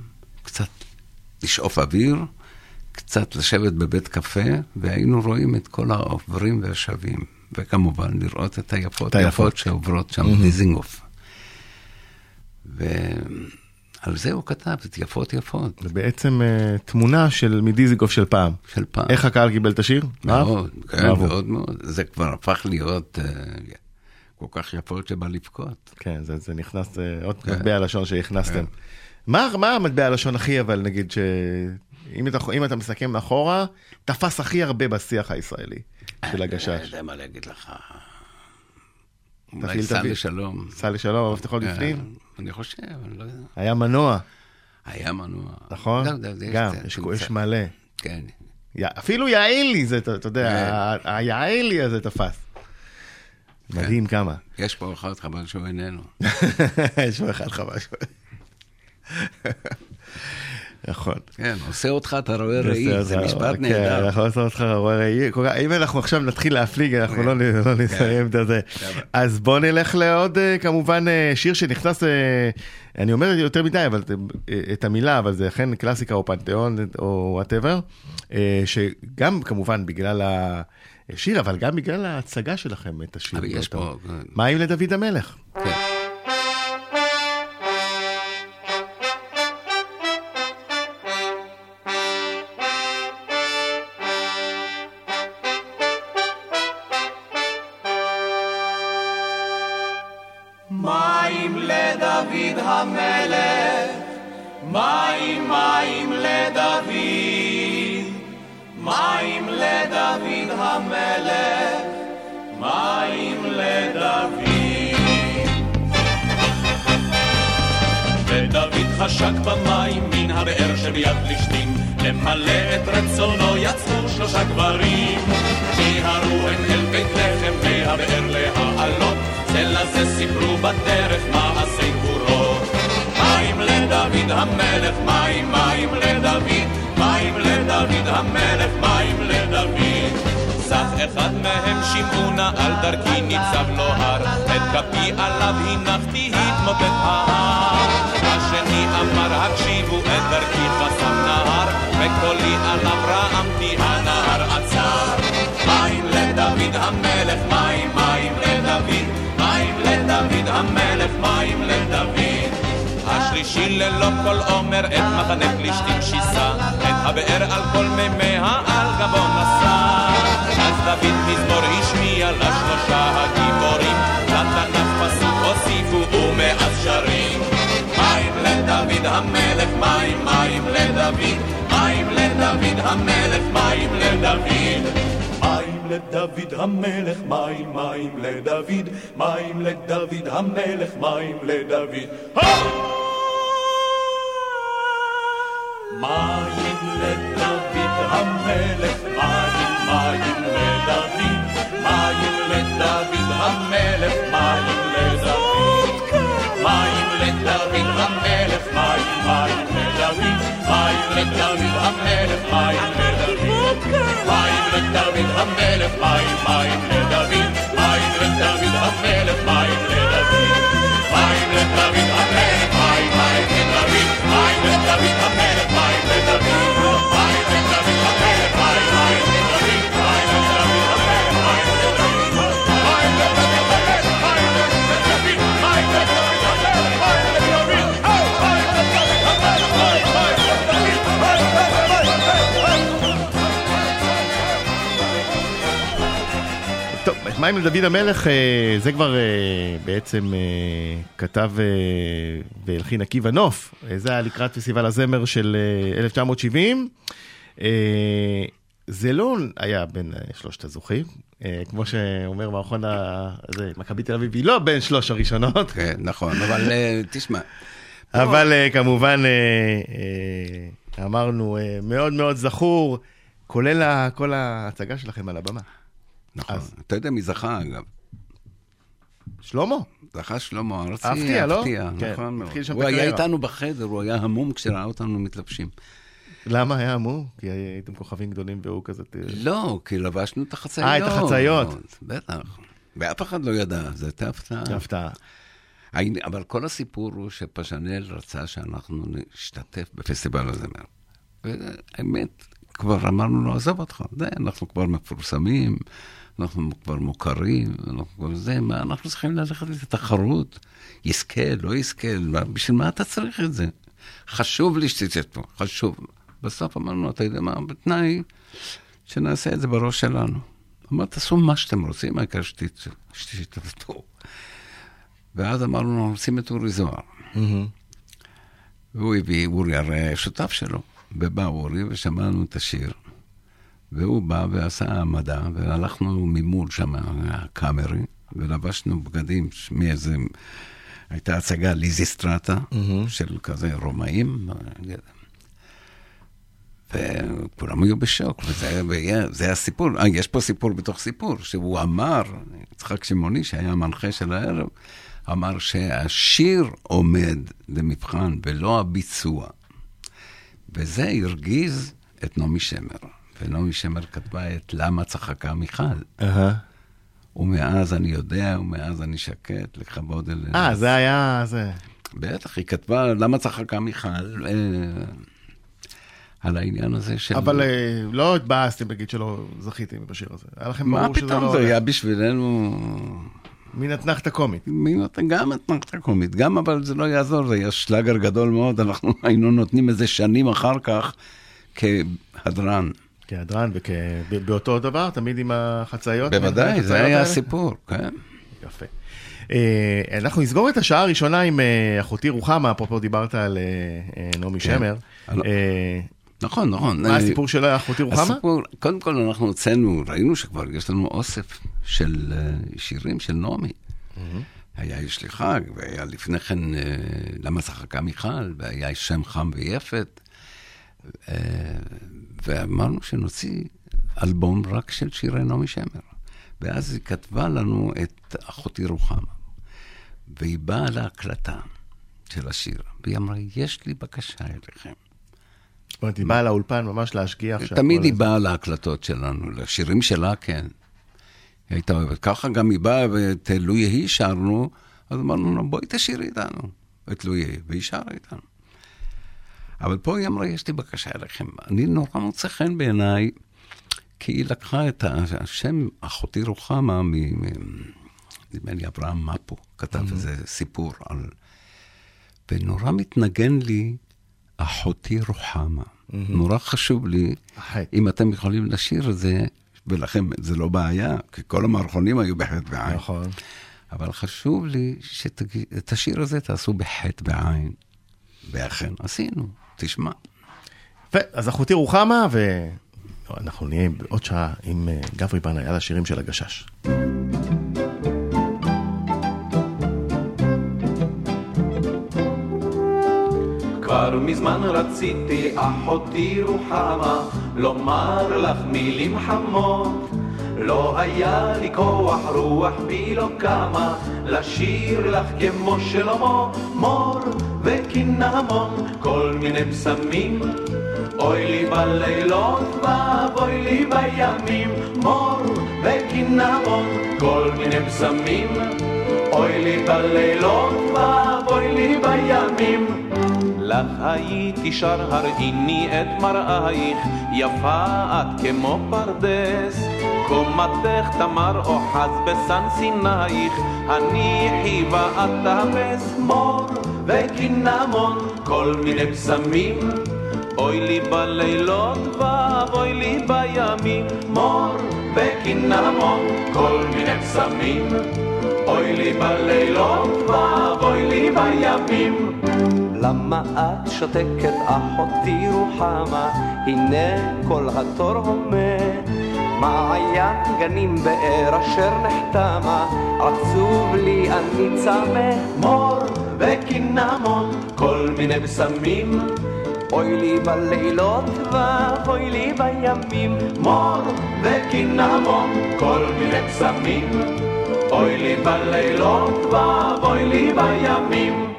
קצת לשאוף אוויר, קצת לשבת בבית קפה, והיינו רואים את כל העוברים והשבים. וכמובן, לראות את היפות, היפות. שעוברות שם בדיזינגוף. ועל זה הוא כתב את יפות יפות, זה בעצם אה, תמונה של מדיזיגוף של פעם. של פעם. איך הקהל קיבל את השיר? מאוד, כן, אהבו. מאוד מאוד. זה כבר הפך להיות אה, כל כך יפות שבא לבכות. כן, זה, זה נכנס, אה, עוד כן. מטבע לשון שהכנסתם. מה, מה המטבע הלשון הכי, אבל נגיד, ש... אם אתה, אם אתה מסכם אחורה, תפס הכי הרבה בשיח הישראלי של אני לא הגשש. יודע מה להגיד לך. אולי סע. לשלום. סע לשלום, המפתחות כן, בפנים. אני חושב, אני לא יודע. היה מנוע, היה מנוע. נכון? גם, יש, מלא. כן. אפילו יעילי, זה, אתה יודע, כן. היעילי הזה תפס. מדהים כמה. יש פה אחד, חבל שהוא איננו. יש פה אחד חבל. נכון. כן, עושה אותך, אתה רואה ראי, זה משפט כן, נהדר. אנחנו עושים אותך רואה ראי. אם אנחנו עכשיו נתחיל להפליג, אנחנו לא נ- לא נסיים את זה. אז בוא נלך לעוד, אה, כמובן, אה, שיר שנכנס, אה, אני אומר יותר מדי, אבל את המילה, אבל זה אכן קלאסיקה או פנתיאון או whatever, שגם כמובן בגלל השיר, אבל גם בגלל ההצגה שלכם את השיר. אבל יש פה... מה עם לדוד המלך? כן. ללא כל עומר את מחנה פלישתים שיסה, את הבאר על כל מימיה על גבו נשא. אז דוד מזמור השמיע לשלושה הגיבורים, לתנ"ך פסוק הוסיפו ומאז שרים. מים לדוד המלך, מים מים לדוד, מים לדוד המלך, מים לדוד. מים לדוד המלך, מים מים לדוד, מים לדוד המלך, מים לדוד. המלך, מים לדוד המלך, אה, זה כבר אה, בעצם אה, כתב והלחין עקיבא נוף. זה היה לקראת פסטיבל הזמר של אה, 1970. אה, זה לא היה בין שלושת הזוכים, כמו שאומר מערכון ה- זה, מכבי תל אביב, היא לא בין שלוש הראשונות, כן, נכון, אבל תשמע, אבל כמובן, אמרנו, מאוד מאוד זכור, כולל כל ההצגה שלכם על הבמה. נכון. אז- אתה יודע מי זכה, אגב? שלמה. זכה שלמה ארצי, אפתיה, לא? אפתיה, כן, נכון מאוד. הוא היה. איתנו בחדר, הוא היה המום כשראה אותנו מתלבשים. למה היה אמור? כי הייתם כוכבים גדולים והוא כזה... לא, כי לבשנו את החצאיות. אה, את החצאיות. בטח. ואף אחד לא ידע, זו הייתה הפתעה. הפתעה. אבל כל הסיפור הוא שפז'נל רצה שאנחנו נשתתף בפסטיבל הזמר. והאמת, כבר אמרנו לו, עזוב אותך, אנחנו כבר מפורסמים, אנחנו כבר מוכרים, אנחנו כבר זה, מה, אנחנו צריכים ללכת לתחרות. יזכה, לא יזכה, בשביל מה אתה צריך את זה? חשוב לי שתצאו, חשוב. בסוף אמרנו, אתה יודע מה, בתנאי שנעשה את זה בראש שלנו. אמר, תעשו מה שאתם רוצים, העיקר שתשתתפו. ואז אמרנו, אנחנו רוצים את אורי זוהר. והוא הביא, אורי הרי שותף שלו. ובא אורי ושמענו את השיר. והוא בא ועשה העמדה, והלכנו ממול שם, הקאמרי, ולבשנו בגדים מאיזה... הייתה הצגה ליזיסטרטה, של כזה רומאים. וכולם היו בשוק, וזה היה, זה הסיפור. אה, יש פה סיפור בתוך סיפור, שהוא אמר, יצחק שמעוני, שהיה המנחה של הערב, אמר שהשיר עומד למבחן ולא הביצוע. וזה הרגיז את נעמי שמר. ונעמי שמר כתבה את למה צחקה מיכל. אהה. ומאז אני יודע, ומאז אני שקט, לכבוד אל... אה, זה היה... זה. בטח, היא כתבה למה צחקה מיכל אה, על העניין הזה של... אבל אה, לא התבאסתם להגיד שלא זכיתם בשיר הזה. היה לכם מה ברור שזה פתאום, לא... זה היה בשבילנו... מן אתנחתא קומית. גם אתנחתא קומית, גם אבל זה לא יעזור, זה היה שלאגר גדול מאוד, אנחנו היינו נותנים איזה שנים אחר כך כהדרן. כהדרן ובאותו דבר, תמיד עם החצאיות. בוודאי, זה היה? הסיפור, כן. יפה. אה, אנחנו נסגור את השעה הראשונה עם אה, אחותי רוחמה, אפרופו דיברת על אה, נעמי שמר. על- אה, נכון, נכון. מה הסיפור של אחותי רוחמה? הסיפור, קודם כל אנחנו הוצאנו, ראינו שכבר יש לנו אוסף של שירים של נעמי. היה יש לי חג, והיה לפני כן למה צחקה מיכל, והיה שם חם ויפת. אה, ואמרנו שנוציא אלבום רק של שירי נעמי שמר. ואז היא כתבה לנו את אחותי רוחמה. והיא באה להקלטה של השיר, והיא אמרה, יש לי בקשה אליכם. זאת אומרת, היא באה לאולפן ממש להשגיח. שהכל תמיד היא. באה להקלטות שלנו, לשירים שלה כן. היא הייתה אוהבת. ככה גם היא באה ואת לו יהי שרנו, אז אמרנו לה, בואי תשאירי איתנו את לו יהי, והיא שרה איתנו. אבל פה היא אמרה, יש לי בקשה אליכם. אני נורא מוצא חן בעיניי, כי היא לקחה את השם אחותי רוחמה, נדמה לי אברהם מפו, כתב איזה סיפור על... ונורא מתנגן לי אחותי רוחמה. נורא חשוב לי. אם אתם יכולים לשיר את זה, ולכם זה לא בעיה, כי כל המערכונים היו בחטא בעין. נכון. אבל חשוב לי שאת השיר הזה תעשו בחטא בעין. ואכן עשינו, תשמע. יפה, אז אחותי רוחמה, ואנחנו נהיה בעוד שעה עם אה, גברי בנאי על השירים של הגשש. כבר מזמן רציתי, אחותי רוחמה, לומר לך מילים חמות. לא היה לי כוח, רוח בי לא קמה, לשיר לך כמו שלמה, מור וקינמון, כל מיני פסמים. אוי לי בלילות ואבוי לי בימים, מור וקינמון, כל מיני פסמים. אוי לי בלילות ואבוי לי בימים. לך הייתי שר הראיני את מראייך, יפה את כמו פרדס. קומתך תמר אוחז בסן סינייך, הניחי ואת תאפס מור וקינמון, כל מיני פסמים. אוי לי בלילות ואבוי לי בימים, מור וקינמון, כל מיני פסמים. אוי לי בלילות ואבוי לי בימים. למה את שותקת אחותי רוחמה? הנה כל התור הומה. מעיין גנים באר אשר נחתמה, עצוב לי אני צמא. מור וקינמון, כל מיני בשמים. אוי לי בלילות ואבוי לי בימים. מור וקינמון, כל מיני בשמים. אוי לי בלילות ואבוי לי בימים.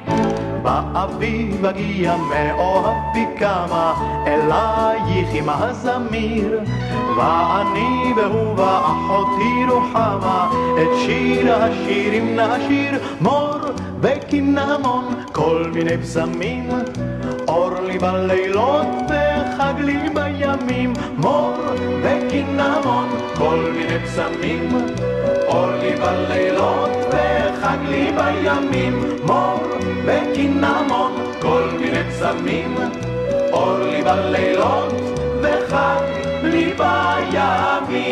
האביב הגיע מאוהבי כמה אלייך עם הזמיר. ואני והוא ואחותי רוחמה את שיר השירים נשיר מור וקינמון כל מיני פסמים אור לי בלילות וחג לי בימים מור וקינמון כל מיני פסמים אור לי בלילות וחג לי בימים מור וקינמון כל מיני פסמים אור לי בלילות וחג לי בימים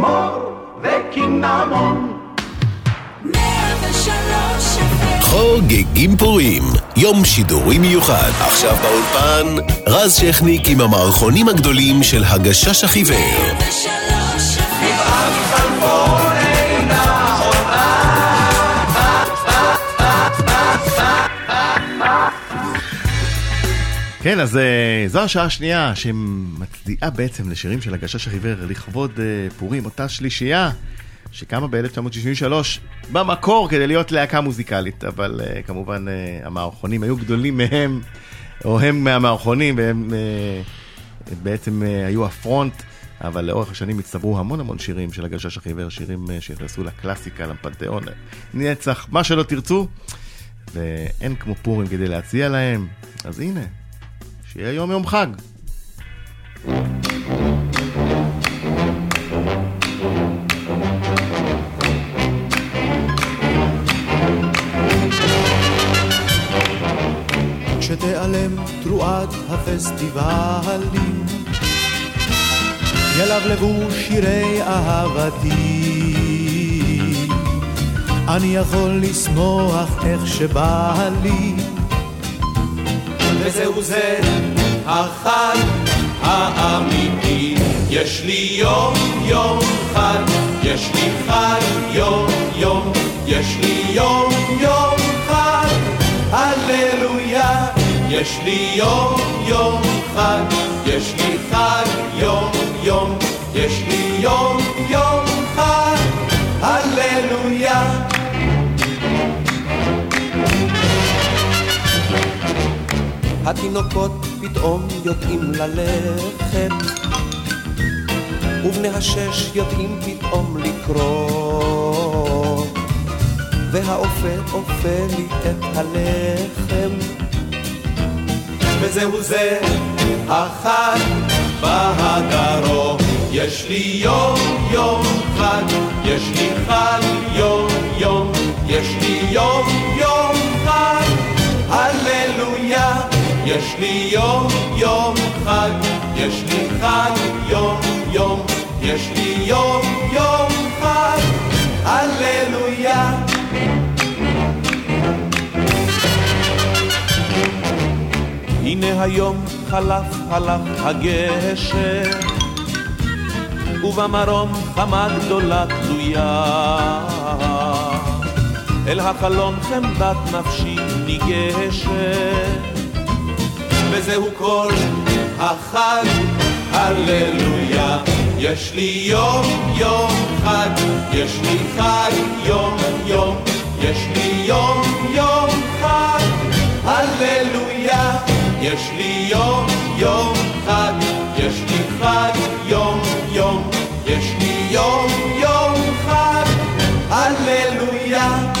מור וקינמון חוגגים פורים, יום שידורי מיוחד. עכשיו באולפן, רז שכניק עם המערכונים הגדולים של הגשש החיוור. כן, אז אה, זו השעה השנייה שמצדיעה בעצם לשירים של הגשש החיוור לכבוד אה, פורים, אותה שלישייה שקמה ב-1963 במקור כדי להיות להקה מוזיקלית, אבל uh, כמובן המערכונים היו גדולים מהם, או הם מהמערכונים, והם בעצם היו הפרונט, אבל לאורך השנים הצטברו המון המון שירים של הגשש החיוור, שירים uh, שנכנסו לקלאסיקה, לפנתיאון, נצח, מה שלא תרצו, ואין כמו פורים כדי להציע להם, אז הנה, שיהיה יום יום חג. כשתיעלם תרועת הפסטיבלים, ילבלבו שירי אהבתי. אני יכול לשמוח איך שבא לי, וזהו זה החג האמיתי. יש לי יום יום חג, יש לי חג יום יום, יש לי יום יום חג, הללויה. יש לי יום יום חג, יש לי חג יום יום, יש לי יום יום חג, הללויה. התינוקות פתאום יודעים ללכת, ובני השש יודעים פתאום לקרוא, והאופה אופה לי את הלחם. וזהו זה החג בהדרום. יש לי יום יום חג, יש לי חג יום יום, יש לי יום יום חג, הללויה. יש לי יום יום חג, יש לי חג יום יום, יש לי יום יום חג, הללויה. הנה היום חלף חלף הגשר, ובמרום חמה גדולה תלויה. אל החלון חמדת נפשי ניגשת, וזהו כל החג, הללויה. יש לי יום יום חג, יש לי חג יום יום, יש לי יום יום חג, הללויה. יש לי יום יום חג, יש לי חג יום יום, יש לי יום יום חג, הללויה.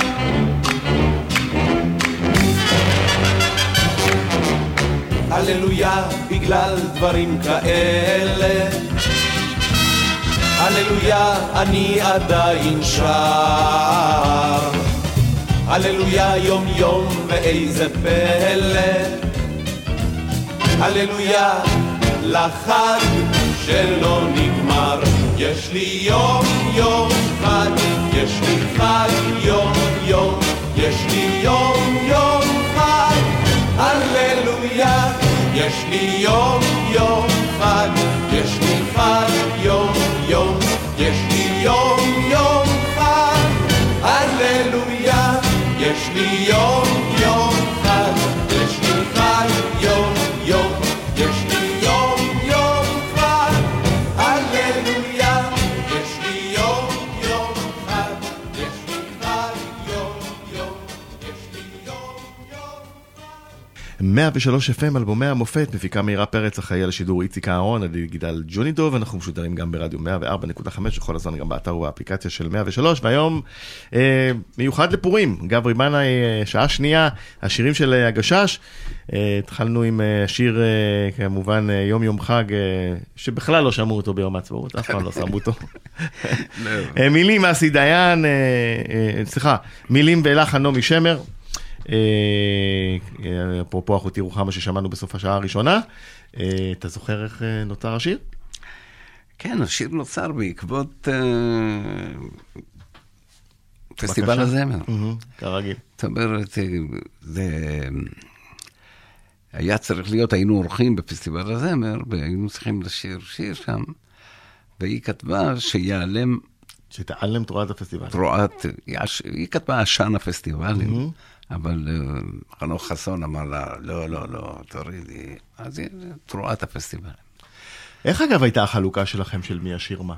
הללויה בגלל דברים כאלה. הללויה אני עדיין שר. הללויה יום יום ואיזה פלא. הללויה לחג שלא נגמר. יש לי יום יום חג, יש לי חג יום יום, יש לי יום יום חג, הללויה. יש לי יום 103 FM, אלבומי המופת, מפיקה מאירה פרץ, אחראי על השידור איציק אהרון, עדי גידל ג'ונידוב, אנחנו משודרים גם ברדיו 104.5, וכל הזמן גם באתר ובאפליקציה של 103, והיום אה, מיוחד לפורים, גברי בנאי, אה, שעה שנייה, השירים של אה, הגשש. אה, התחלנו עם אה, שיר, אה, כמובן, אה, יום יום חג, אה, שבכלל לא שמעו אותו ביום העצמאות, אף פעם לא שמו אותו. אה, מילים אסי דיין, אה, אה, סליחה, מילים ולחן נעמי שמר. אה, אה, אפרופו אחותי רוחמה ששמענו בסוף השעה הראשונה. אה, אתה זוכר איך נוצר השיר? כן, השיר נוצר בעקבות פסטיבל הזמר. כרגיל. זאת אומרת, זה... היה צריך להיות, היינו אורחים בפסטיבל הזמר, והיינו צריכים לשיר שיר שם, והיא כתבה שיעלם שתעלם תרועת הפסטיבל. תרועת, היא כתבה עשן הפסטיבלים, אבל אה, חנוך חסון אמר לה, לא, לא, לא, תורידי, אז היא תרועת הפסטיבל. איך אגב הייתה החלוקה שלכם של מי השיר מה?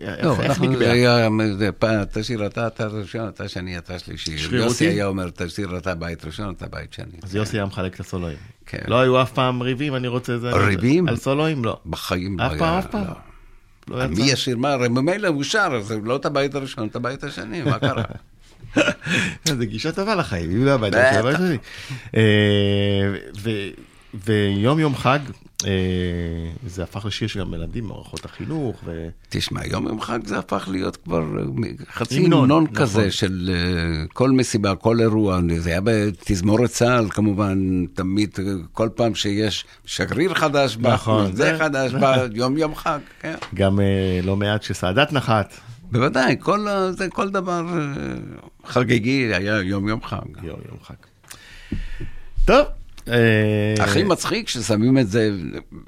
איך- לא, איך נקבעה? היה, זה פעם, תשאיר אתה, אתה ראשון, אתה שני, אתה שלישי. יוסי היה אומר, תשאיר אתה בית ראשון, אתה בית שני. אז יוסי היה מחלק את הסולואים. כן. לא היו אף פעם ריבים, אני רוצה זה. ריבים? על סולואים? לא. בחיים לא אף היה. פעם, אף פעם? לא. לא יצא. מי ישיר מה? הרי ממילא הוא שר, אז זה לא את הבית הראשון, את הבית השני, מה קרה? זה גישה טובה לחיים, אם לא בטח. של הבית שלי. ויום יום חג, אה, זה הפך לשיר שגם מלמדים מערכות החינוך, ו... תשמע, יום יום חג זה הפך להיות כבר אה, חצי המנון, המנון נכון. כזה של אה, כל מסיבה, כל אירוע. זה היה בתזמורת צה"ל, כמובן, תמיד, כל פעם שיש שגריר חדש, בא, נכון, זה חדש, בא, יום יום חג, כן. גם לא מעט שסאדאת נחת, בוודאי, כל, זה, כל דבר חגיגי היה יום יום חג. יום יום חג. טוב. אה, הכי מצחיק ששמים את זה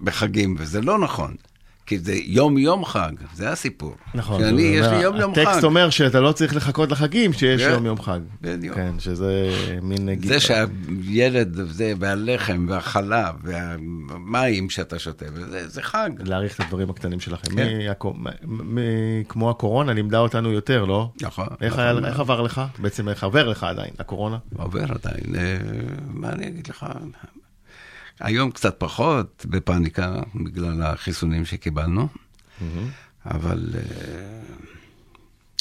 בחגים, וזה לא נכון. כי זה יום יום חג, זה הסיפור. נכון. שאני, יש לי אומר, יום יום חג. הטקסט אומר שאתה לא צריך לחכות לחגים כשיש כן, יום יום חג. בדיוק. כן, שזה מין... זה שהילד, זה, והלחם, והחלב, והמים שאתה שותה, זה חג. להעריך את הדברים הקטנים שלכם. כן. כמו הקורונה לימדה אותנו יותר, לא? נכון. איך נכון היה- מאוד. איך עבר לך? בעצם איך עבר לך עדיין, הקורונה? עובר עדיין. אה, מה אני אגיד לך? היום קצת פחות בפאניקה, בגלל החיסונים שקיבלנו, אבל אה,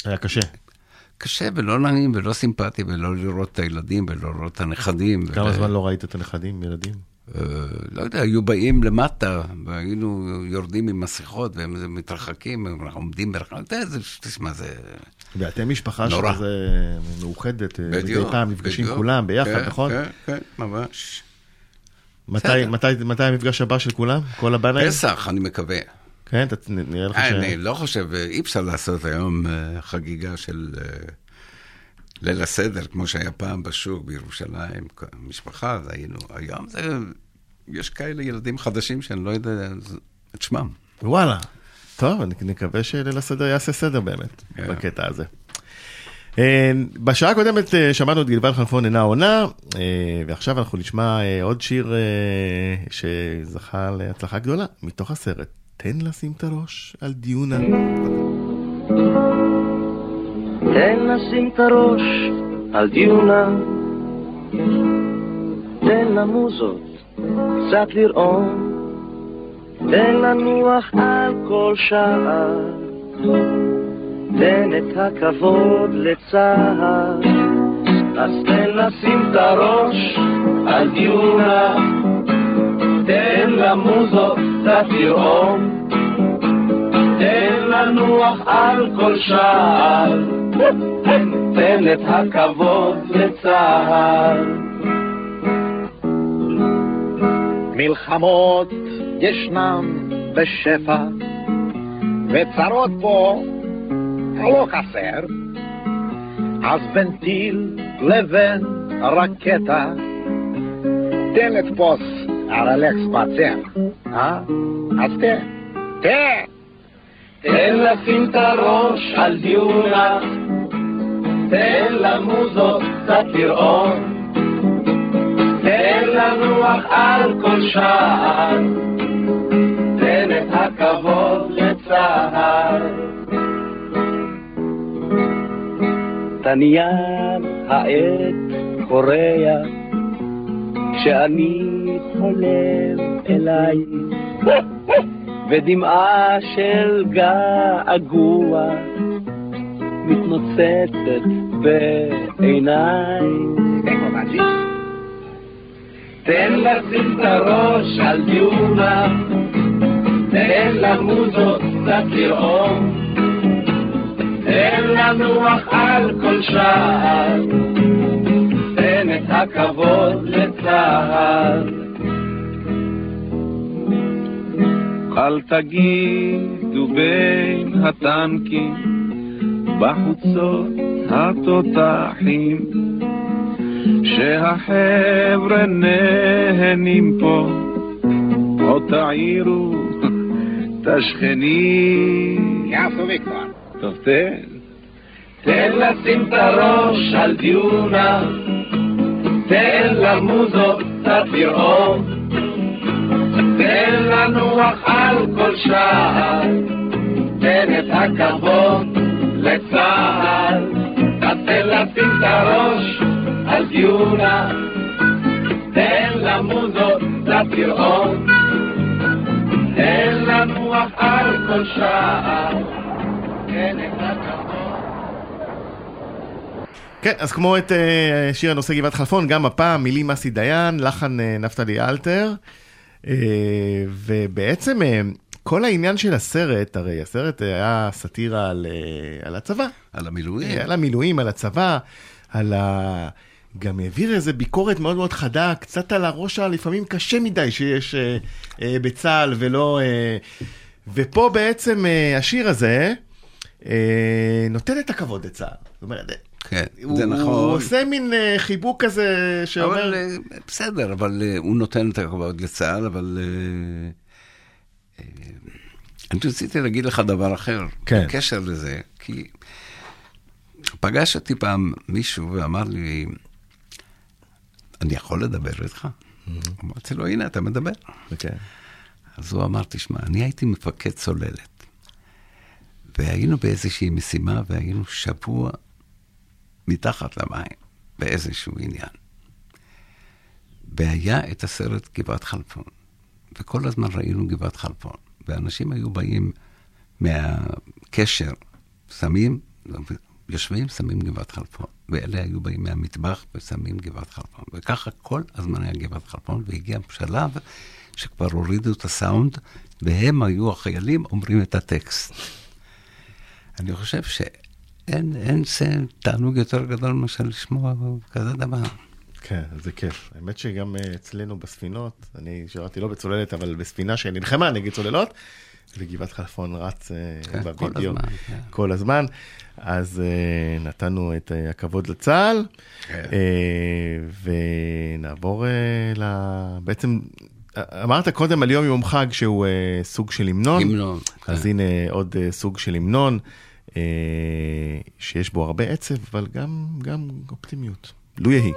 היה קשה. קשה ולא נעים ולא סימפטי, ולא לראות את הילדים ולא לראות את הנכדים. כמה ו- זמן לא ראית את הנכדים, ילדים? אה, לא יודע, היו באים למטה, והיינו יורדים עם מסכות, והם מתרחקים, הם עומדים ברחוב, אתה יודע, זה- תשמע, זה... ואתם משפחה נורא. שזה מאוחדת, אה, מדי בדיוק, פעם נפגשים בדיוק. כולם ביחד, כן, נכון? כן, כן, ממש. מתי-. מתי- מתי המפגש הבא של כולם? כל הבנאים? פסח, אני מקווה. כן, אתה- נראה לך ש... אני לא חושב, אי אפשר לעשות היום אה, חגיגה של אה, ליל הסדר, כמו שהיה פעם בשוק בירושלים, משפחה, זה היינו, היום זה, יש כאלה ילדים חדשים שאני לא יודע את שמם. וואלה. טוב, אני נקווה שליל הסדר יעשה סדר באמת, כן. בקטע הזה. אה, בשעה הקודמת אה, שמענו את גלבן חלפון אינה עונה, אה, ועכשיו אנחנו נשמע עוד שיר שזכה להצלחה גדולה, מתוך הסרט. תן לשים את הראש על דיונה. תן לשים את הראש על דיונה, תן למוזות קצת לרעום, תן לנוח על כל שעה, תן את הכבוד לצהר, אז תן לשים את הראש על דיונה, תן למוזות קצת לרעום, תן לנוח על כל שער, תן את הכבוד לצה"ל. מלחמות ישנם בשפע, וצרות פה לא חסר, אז בין טיל לבין רקטה, תן לתפוס אלכס בצר, אה? אז תן, תן! תן לשים את הראש על דיונה, תן למוזות קצת לרעום, תן לנוח על כל שער, תן את הכבוד לצה"ל. תניין העט קורע, כשאני חולם אלייך, ודמעה של געגוע מתנוצצת בעיניי. תן לשים את הראש על דיונה, תן למוזות קצת לרעום, תן לנוח על כל שער, תן את הכבוד לצה"ל. אל תגידו בין הטנקים, בחוצות התותחים, שהחבר'ה נהנים פה, או תעירו את השכנים. יעשו כבר. טוב, תן. תן לשים את הראש על דיונה, תן למוזות קצת לראות, תן לנוח על כל שער, תן את הכבוד לצה"ל, תן לשים את הראש על דיונה, תן למוזות קצת לראות, תן לנוח על כל הכבוד כן, אז כמו את uh, שיר הנושא גבעת חלפון, גם הפעם מילים אסי דיין, לחן uh, נפתלי אלתר, uh, ובעצם uh, כל העניין של הסרט, הרי הסרט היה סאטירה על, uh, על הצבא. על המילואים. על המילואים, על הצבא, על ה... גם העביר איזה ביקורת מאוד מאוד חדה, קצת על הראש הלפעמים קשה מדי שיש uh, uh, בצה"ל ולא... Uh, ופה בעצם uh, השיר הזה uh, נותן את הכבוד לצה"ל. זאת אומרת, כן, הוא, זה נכון. הוא עושה מין uh, חיבוק כזה שאומר... אבל אה, בסדר, אבל אה, הוא נותן את הכבוד לצה"ל, אבל... אה, אה, אני רציתי להגיד לך דבר אחר, כן. בקשר לזה, כי פגש אותי פעם מישהו ואמר לי, אני יכול לדבר איתך? אמרתי לו, הנה, אתה מדבר. כן. אז הוא אמר, תשמע, אני הייתי מפקד צוללת, והיינו באיזושהי משימה, והיינו שבוע מתחת למים, באיזשהו עניין. והיה את הסרט גבעת חלפון, וכל הזמן ראינו גבעת חלפון, ואנשים היו באים מהקשר, שמים, יושבים, שמים גבעת חלפון, ואלה היו באים מהמטבח ושמים גבעת חלפון, וככה כל הזמן היה גבעת חלפון, והגיע שלב שכבר הורידו את הסאונד, והם היו החיילים אומרים את הטקסט. אני חושב שאין תענוג יותר גדול מאשר לשמוע כזה דבר. כן, זה כיף. האמת שגם אה, אצלנו בספינות, אני שירתי לא בצוללת, אבל בספינה שנלחמה נגד צוללות, וגבעת חלפון רץ אה, כן, כל בווידאו הזמן, כן. כל הזמן. אז אה, נתנו את הכבוד לצה"ל, כן. ונעבור ל... בעצם, אמרת קודם על יום יום חג שהוא סוג של המנון. המנון, אז כן. הנה עוד סוג של המנון, שיש בו הרבה עצב, אבל גם, גם אופטימיות. לו יהי.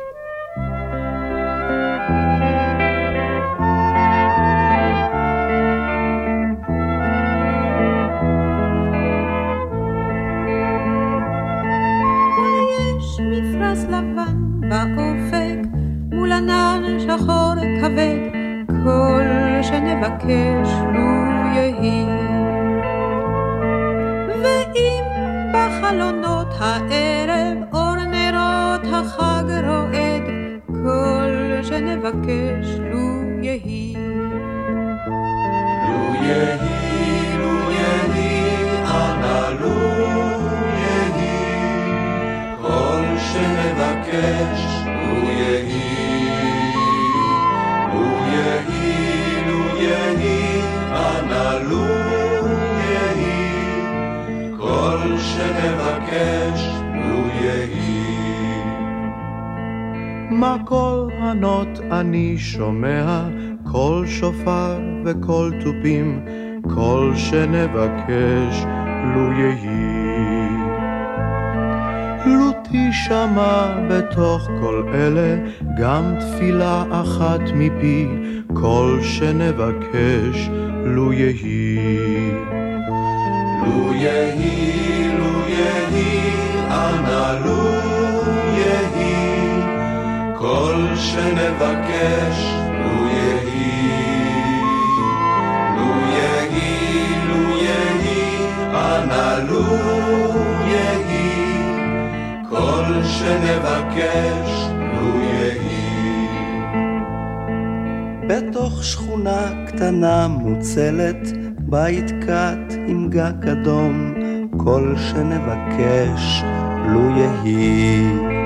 באופק, מול ענן שחור כבד, כל שנבקש לו יהי. בחלונות הערב אור נרות החג רועד, כל שנבקש לו יהי. לו יהי, לו יהי, אנא לו יהי, כל שנבקש, מקול ענות אני שומע, קול שופר וקול תופים, כל שנבקש לו יהי. לו תשמע בתוך כל אלה גם תפילה אחת מפי, כל שנבקש לו יהי. לו יהי, שנבקש, לו יהי. לו יהי, לו יהי, אנא לו יהי. כל שנבקש, לו יהי. בתוך שכונה קטנה מוצלת, בית קט עם גג אדום, כל שנבקש, לו יהי.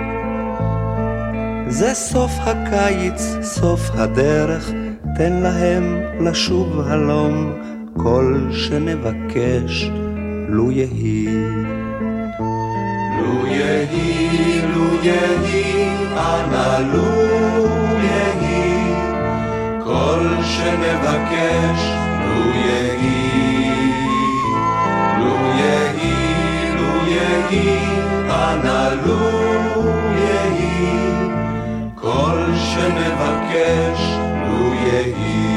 זה סוף הקיץ, סוף הדרך, תן להם לשוב הלום, כל שנבקש, לו יהי. לו יהי, לו יהי, אנא לו יהי. כל שנבקש, לו יהי. לו יהי, לו יהי, אנא לו יהי. שנבקש, לו יהי.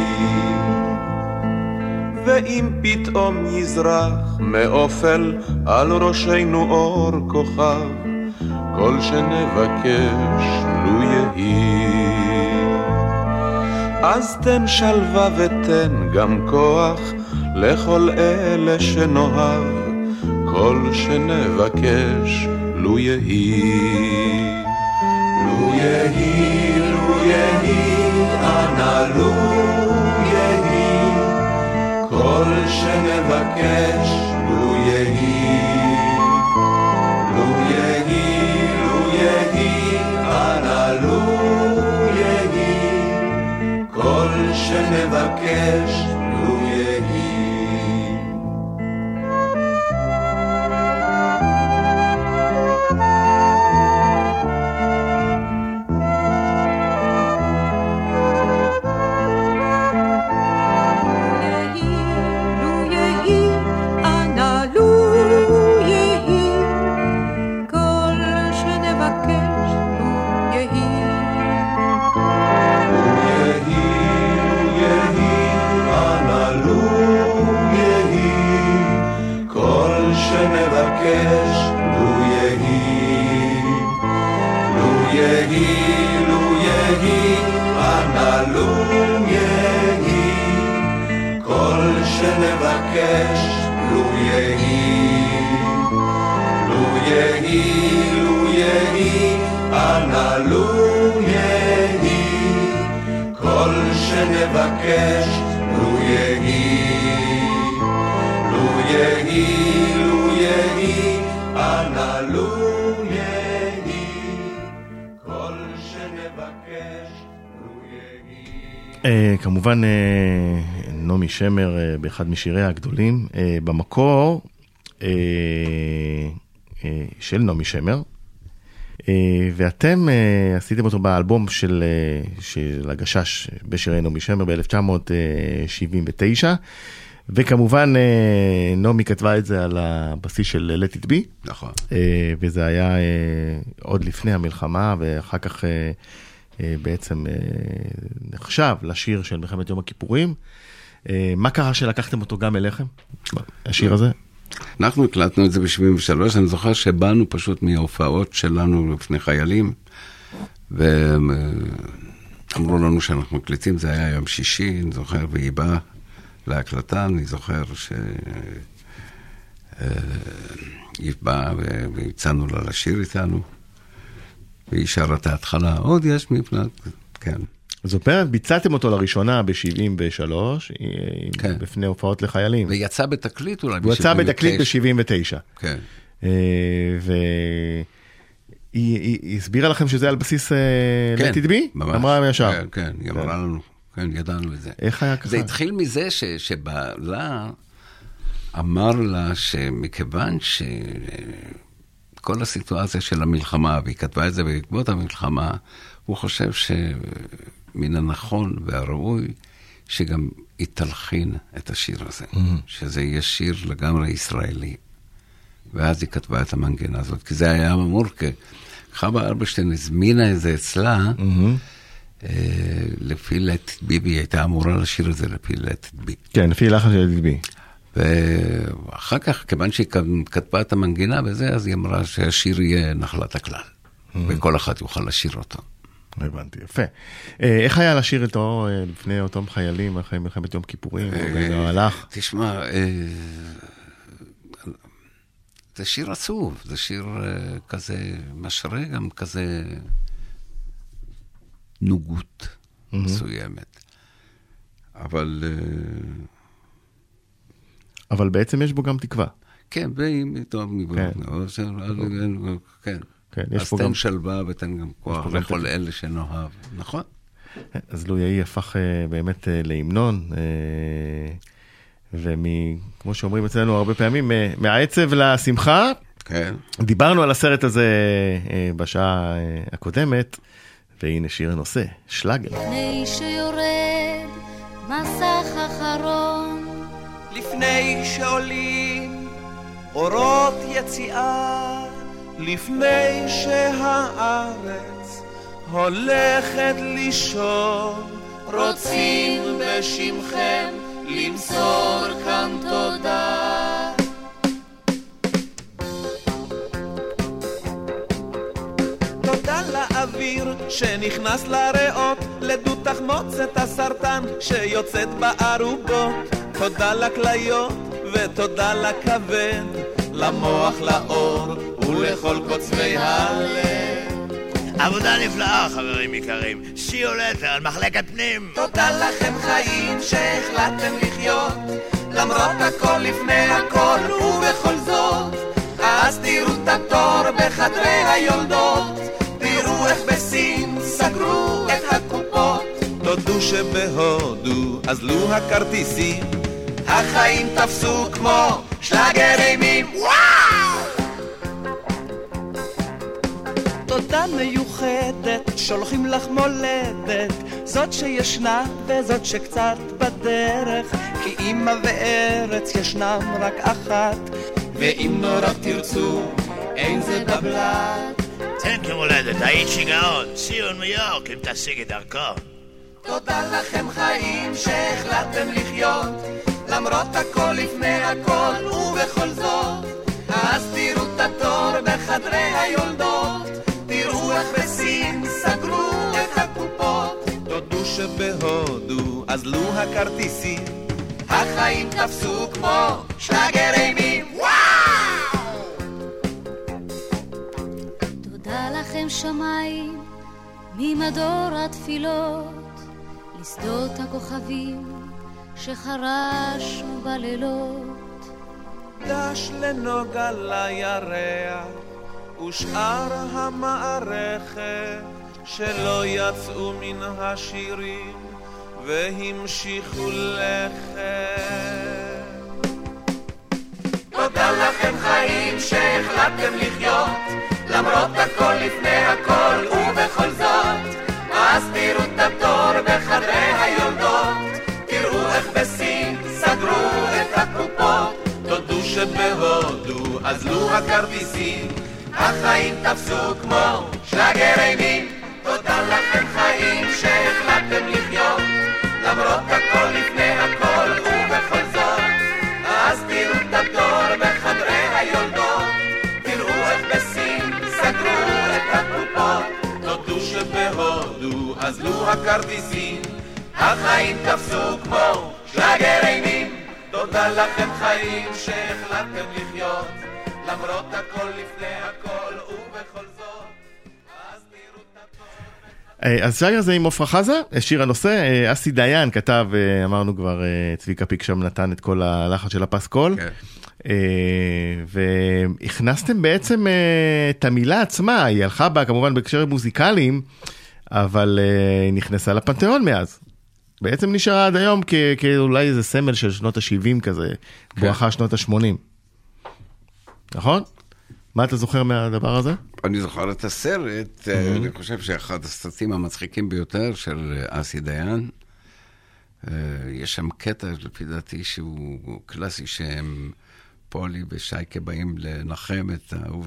ואם פתאום יזרח מאופל על ראשנו אור כוכב, כל שנבקש לו יהי. אז תן שלווה ותן גם כוח לכל אלה שנאהב, כל שנבקש לו יהי. לו יהי, יהי, אנא לו יהי. כל שנבקש, לו יהי. לו יהי, לו יהי, אנא לו יהי. כל שנבקש, יהי, לו יהי. כל שנבקש, לו יהי. לו יהי, לו יהי, לו יהי. כל שנבקש, לו יהי. לו יהי, לו יהי, אנא כמובן אה, נעמי שמר אה, באחד משיריה הגדולים, אה, במקור אה, אה, של נעמי שמר, אה, ואתם אה, עשיתם אותו באלבום של, אה, של הגשש בשירי נעמי שמר ב-1979, וכמובן אה, נעמי כתבה את זה על הבסיס של Let It Be. נכון. אה, וזה היה אה, עוד לפני המלחמה, ואחר כך אה, אה, בעצם אה, נחשב לשיר של מלחמת יום הכיפורים. אה, מה קרה שלקחתם אותו גם אליכם, השיר הזה? אנחנו הקלטנו את זה ב-73, אני זוכר שבאנו פשוט מההופעות שלנו לפני חיילים, ואמרו לנו שאנחנו מקליטים, זה היה יום שישי, אני זוכר, והיא באה להקלטה, אני זוכר ש... אה, היא באה והצענו לה לשיר איתנו, והיא שרה את ההתחלה, עוד יש מבנת, כן. זאת אומרת, ביצעתם אותו לראשונה ב-73, כן. בפני הופעות לחיילים. ויצא בתקליט אולי הוא יצא בתקליט ב-79. ב-79. כן. והיא היא- היא הסבירה לכם שזה על בסיס אה, כן, Let It Be? ממש. אמרה ישר. כן, כן, היא אמרה לנו, כן, ידענו את זה. איך היה ככה? זה התחיל מזה ש, שבעלה אמר לה שמכיוון שכל הסיטואציה של המלחמה, והיא כתבה את זה בעקבות המלחמה, הוא חושב שמן הנכון והראוי שגם היא תלחין את השיר הזה, שזה יהיה שיר לגמרי ישראלי. ואז היא כתבה את המנגינה הזאת, כי זה היה אמור, כי חווה אלברשטיין הזמינה את זה אצלה, אה, לפי לט ביבי, היא הייתה אמורה לשיר את זה לפי לט בי. כן, לפי לחץ של It Be. ואחר כך, כיוון שהיא כתבה את המנגינה וזה, אז היא אמרה שהשיר יהיה נחלת הכלל, וכל אחד יוכל לשיר אותו. הבנתי, יפה. אה, איך היה לשיר איתו אה, לפני אותם חיילים אחרי מלחמת יום כיפורים? אה, זה הלך. תשמע, אה, זה שיר עצוב, זה שיר אה, כזה משרה, גם כזה נוגות מסוימת. אבל אה, אבל בעצם יש בו גם תקווה. כן, ואם טוב, כן. כן. כן, יש אז פה תן גם- שלווה ותן גם כוח לכל. אלה שנאהב. נכון. אז לו יהי הפך אה, באמת אה, להמנון, אה, וכמו שאומרים אצלנו הרבה פעמים, מהעצב לשמחה. כן. דיברנו על הסרט הזה בשעה הקודמת, והנה שיר הנושא, שלאגר. לפני שיורד מסך אחרון לפני שעולים אורות יציאה, לפני שהארץ הולכת לישון, רוצים בשמכם למסור כאן תודה. לאוויר שנכנס לריאות, לדו תחמוצת הסרטן שיוצאת בערובות. תודה לכליות ותודה לכבד, למוח, לאור ולכל קוצבי הלב. עבודה נפלאה, חברים יקרים. שיולטר על מחלקת פנים. תודה לכם חיים שהחלטתם לחיות, למרות הכל לפני הכל ובכל זאת. אז תראו את התור בחדרי היולדות, תראו איך בסין סגרו את הקופות. תודו שבהודו אזלו הכרטיסים, החיים תפסו כמו שלאגר אימים. וואו! תודה מיוחדת, שולחים לך מולדת, זאת שישנה וזאת שקצת בדרך, כי אמא וארץ ישנם רק אחת, ואם נורא תרצו, אין זה בבלת. תן כמולדת, היית שיגעון. ציון מיורק, אם תשיג את דרכו. תודה לכם חיים שהחלטתם לחיות, למרות הכל לפני הכל ובכל זאת. אז תראו את התור בחדרי היולדות, תראו איך בסין סגרו את הקופות. תודו שבהודו אזלו הכרטיסים, החיים תפסו כמו שלאגר אימים. תודה לכם שמיים ממדור התפילות לשדות הכוכבים שחרשנו בלילות דש לנוגה לירח ושאר המערכת שלא יצאו מן השירים והמשיכו לכת. תודה לכם חיים שהחלטתם לחיות למרות הכל לפני הכל ובכל זאת אז תראו את התור בחדרי היולדות שבהודו אזלו הכרטיסים החיים תפסו כמו שלאגר אימים תודה לכם חיים שהחלטתם לחיות. למרות הכל לפני הכל ובכל זאת אז תראו את התור בחדרי היולדות. תראו איך בסין סגרו את הקופות. תודו שבהודו אזלו הכרטיסים החיים תפסו כמו שלאגר אימים תודה לכם חיים שהחלטתם לחיות למרות הכל לפני הכל ובכל זאת אה, אז שיר זה עם עפרה חזה, שיר הנושא, אה, אסי דיין כתב, אה, אמרנו כבר, אה, צביקה פיק שם נתן את כל הלחץ של הפסקול. אה, והכנסתם בעצם אה, את המילה עצמה, היא הלכה בה כמובן בהקשרים מוזיקליים, אבל אה, היא נכנסה לפנתיאון מאז. בעצם נשארה עד היום כ- כאולי איזה סמל של שנות ה-70 כזה, בואכה שנות ה-80. נכון? מה אתה זוכר מהדבר הזה? אני זוכר את הסרט, אה, אני חושב שאחד הסרטים המצחיקים ביותר של אה, אסי דיין. אה, יש שם קטע, לפי דעתי, שהוא קלאסי, שהם פולי ושייקה באים לנחם את ההוא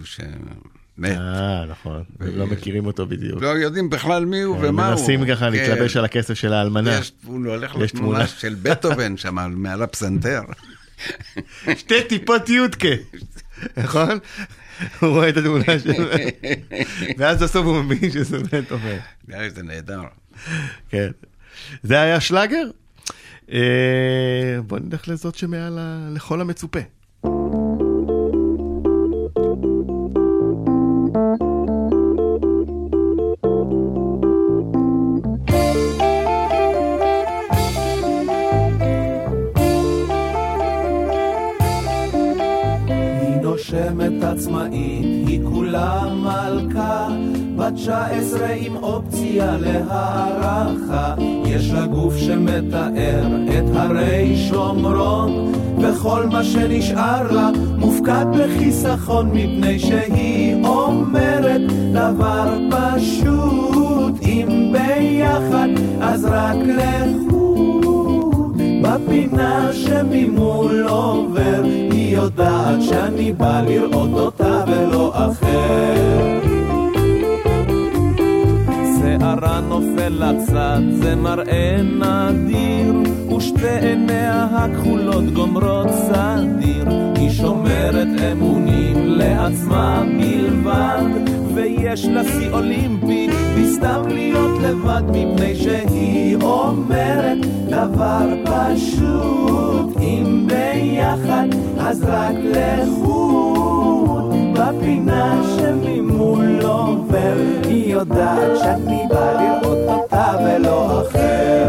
שמת. אה, נכון, הם לא מכירים אותו בדיוק. לא יודעים בכלל מי הוא ומה הוא. מנסים ככה כן. להתלבש על הכסף של האלמנה. יש, הוא הולך יש לתמונה תמונה. של בטהובן שם, מעל הפסנתר. שתי טיפות יודקה. נכון? הוא רואה את התמונה שלו, ואז בסוף הוא מבין שזה באמת עובד. זה נהדר. כן. זה היה שלאגר? אה, בוא נלך לזאת שמעל לכל המצופה. היא נושמת עצמאית, היא כולה מלכה, בת 19 עם אופציה להערכה. יש לה גוף שמתאר את הרי שומרון, וכל מה שנשאר לה מופקד בחיסכון, מפני שהיא אומרת דבר פשוט, אם ביחד אז רק לחוד. בפינה שממול עובר, היא יודעת שאני בא לראות אותה ולא אחר. שערה נופל לצד, זה מראה נדיר, ושתי עיניה הכחולות גומרות סדיר. היא שומרת אמונים לעצמה בלבד, ויש לה שיא אולימפי, בסתם להיות לבד, מפני שהיא אומרת דבר פשוט, אם ביחד אז רק לחוד. בפינה שממול עובר, היא יודעת שאני בא לראות אותה ולא אחר.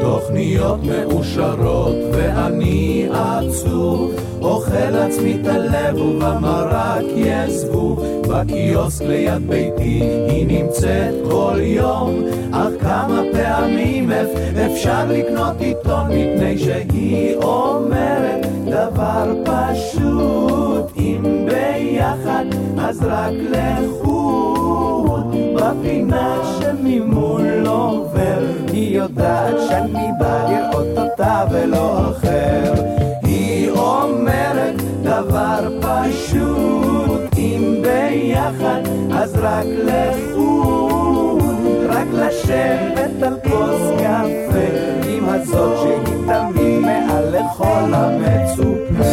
תוכניות מאושרות ואני עצוב אוכל עצמי את הלב ובמרק יעזבו בקיוסק ליד ביתי היא נמצאת כל יום. אך כמה פעמים אפ- אפשר לקנות עיתון מפני שהיא אומרת דבר פשוט. אם ביחד אז רק לחוד. בפינה שממול עובר היא יודעת שאני בא לראות אותה ולא אחר רק לחוד רק לשבת על כוס קפה עם הזאת שהיא תמיד מעל לכל המצופה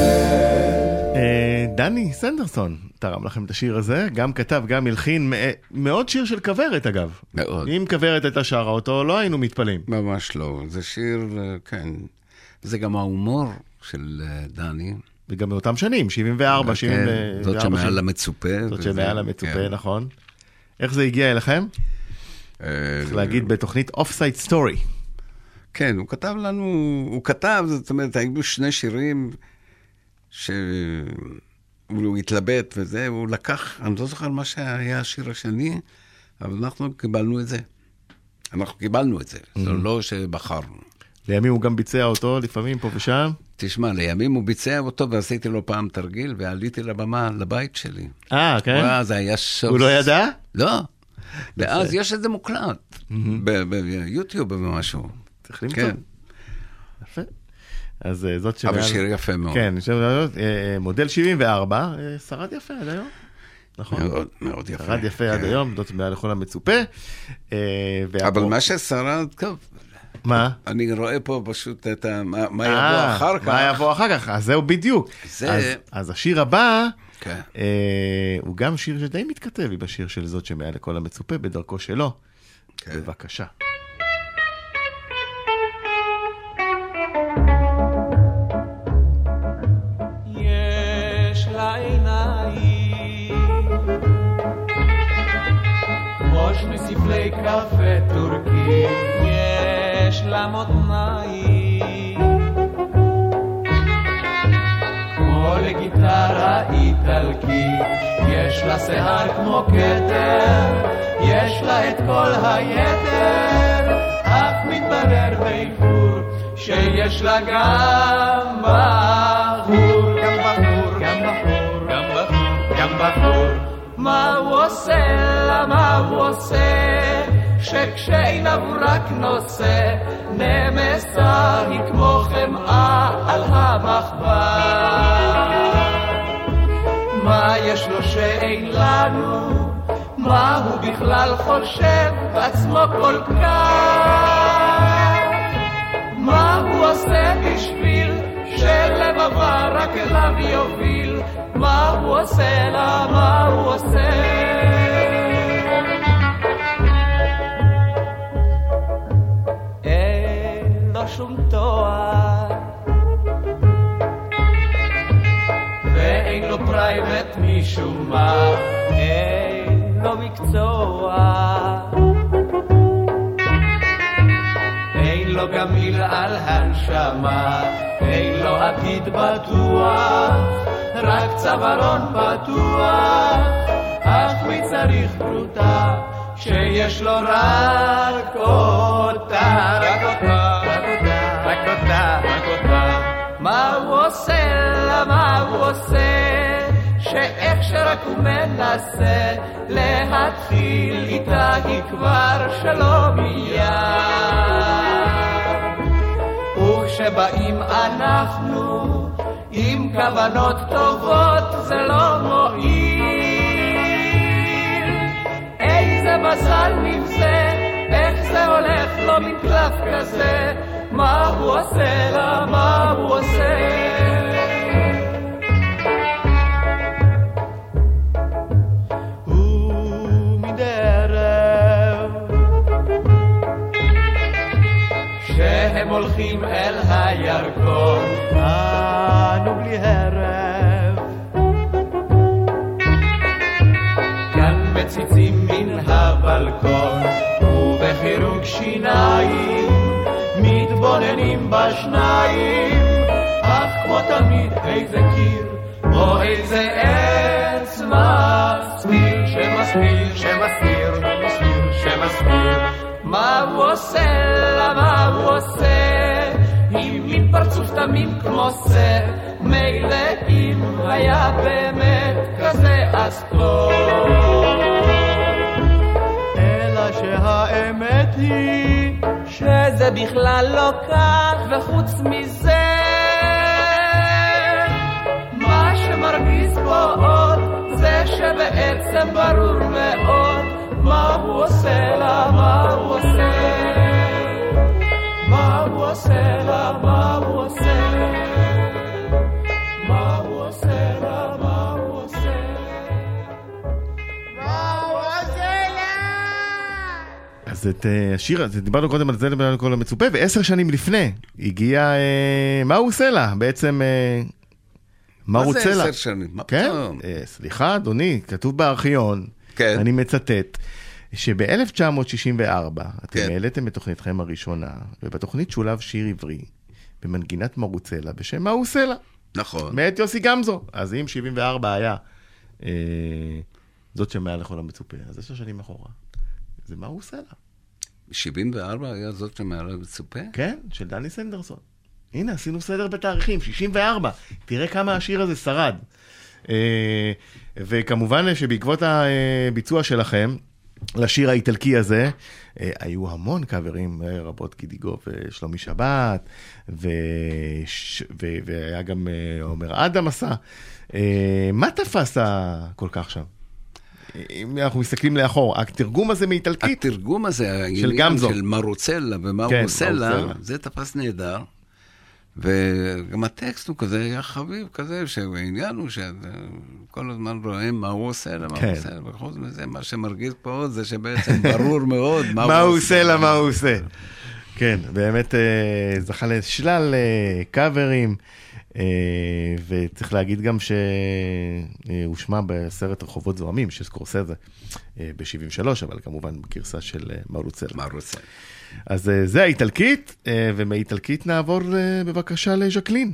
אה, דני סנדרסון תרם לכם את השיר הזה, גם כתב, גם הלחין, מ- מאוד שיר של כוורת אגב. מאוד. אם כוורת הייתה שרה אותו, לא היינו מתפלאים. ממש לא. זה שיר, אה, כן. זה גם ההומור של אה, דני. וגם באותם שנים, 74, כן, 74. זאת שמעל המצופה. זאת שמעל המצופה, כן. נכון. איך זה הגיע אליכם? אה, צריך להגיד בתוכנית off side story. כן, הוא כתב לנו, הוא כתב, זאת אומרת, היו שני שירים שהוא התלבט וזה, הוא לקח, אני לא זוכר מה שהיה השיר השני, אבל אנחנו קיבלנו את זה. אנחנו קיבלנו את זה, זה לא שבחרנו. לימים הוא גם ביצע אותו, לפעמים פה ושם. תשמע, לימים הוא ביצע אותו ועשיתי לו פעם תרגיל ועליתי לבמה לבית שלי. אה, כן? וואו, זה היה שוב... הוא לא ידע? לא. ואז יש את זה מוקלט, ביוטיוב או משהו. צריך למצוא. כן. יפה. אז אה, זאת אבל שמעל- שיר יפה מאוד. כן, אה, אה, מודל 74, אה, שרד יפה עד היום. נכון. מאוד, מאוד יפה. שרד יפה עד כן. היום, זאת מעל לכל המצופה. אבל מה ששרד, טוב. מה? אני רואה פה פשוט את ה... מה מה אה, יבוא אחר כך. מה יבוא אחר כך? אז זהו בדיוק. זה- אז- אז השיר הבא, כן. אה, הוא גם שיר שדי מתכתב עם השיר של זאת שמעל לכל המצופה, בדרכו שלו. כן. בבקשה. יש לה עיניים כמו שני ספלי קפה טורקי יש לה מותניים כמו לגיטרה איטלקית יש לה שיער כמו כתר יש לה את כל היתר. אך מתברר באיחור שיש לה גם בחור. גם בחור. גם בחור. גם בחור. גם בחור. מה הוא עושה? לה מה הוא עושה שכשעיניו רק נושא נמסה היא כמו חמאה על המחבר מה יש לו שאין לנו? מה הוא בכלל חושב בעצמו כל כך? מה הוא עושה בשביל שלבבה רק אליו יוביל? מה הוא עושה לה? מה הוא עושה? שום תואר. ואין לו private משום מה, אין לו מקצוע. אין לו גם מיל על הנשמה, אין לו עתיד בטוח, רק צווארון פתוח, אך מי צריך פרוטה, שיש לו רק אותה, רק אותה, אותה. מה הוא עושה לה, מה הוא עושה, שאיך שרק הוא מנסה להתחיל איתה היא כבר שלא מיד. וכשבאים אנחנו עם כוונות טובות זה לא מועיל. איזה מזל נבזה, איך זה הולך לו מן קלף כזה, מה הוא עושה לה, מה הוא עושה. כשהם הולכים אל הירקון, אנו בלי הרף. כאן מציצים מן הבלקון, ובחירוק שיניים, מתבוננים בשניים, אך כמו תמיד איזה קיר, או איזה עץ מסתיר, שמסתיר, שמסתיר, שמסתיר, שמסתיר. מה הוא עושה לה, מה הוא עושה? עם מין פרצוף תמים כמו שא, מילא אם היה באמת כזה אז טוב. אלא שהאמת היא שזה בכלל לא כך, וחוץ מזה, מה שמרגיז פה עוד, זה שבעצם ברור מאוד מה הוא עושה לה, מה הוא עושה. מה הוא עושה לה, מה הוא אז את אה, השיר הזה, דיברנו קודם על זה, דיברנו על כל המצופה, ועשר שנים לפני הגיע, אה, מה הוא עושה לה? בעצם, אה, מה מה הוא זה רוצה לה? עשר שנים? מה כן? אה, סליחה אדוני, כתוב בארכיון, כן. אני מצטט, שב-1964 אתם כן. העליתם את תוכניתכם הראשונה, ובתוכנית שולב שיר עברי במנגינת מרוצלה בשם מה הוא עושה לה? נכון. מאת יוסי גמזו. אז אם 74 היה אה, זאת שמעל לכל המצופה, אז עשר שנים אחורה. זה מה הוא עושה לה? 74 היה זאת שמעלה מצופה? כן, של דני סנדרסון. הנה, עשינו סדר בתאריכים, 64. תראה כמה השיר הזה שרד. אה, וכמובן שבעקבות הביצוע שלכם, לשיר האיטלקי הזה, אה, היו המון קאברים, אה, רבות גידיגו ושלומי שבת, וש... ו... והיה גם עומר אדם עשה. מה תפס כל כך שם? אם אנחנו מסתכלים לאחור, התרגום הזה מאיטלקית, התרגום הזה, של גמזו. של מרוצלה ומה כן. זה תפס נהדר. וגם הטקסט הוא כזה, היה חביב כזה, שהעניין הוא שכל הזמן רואים מה הוא עושה לה, מה כן. הוא עושה לה, וחוץ מזה, מה שמרגיז פה עוד זה שבעצם ברור מאוד מה, מה הוא עושה לה, מה הוא עושה. כן, באמת אה, זכה לשלל אה, קאברים, אה, וצריך להגיד גם שהושמע בסרט רחובות זוהמים של סקורסזה אה, ב-73, אבל כמובן בגרסה של אה, מרוצל. מרוצל. אז אה, זה האיטלקית, אה, ומאיטלקית נעבור אה, בבקשה לז'קלין.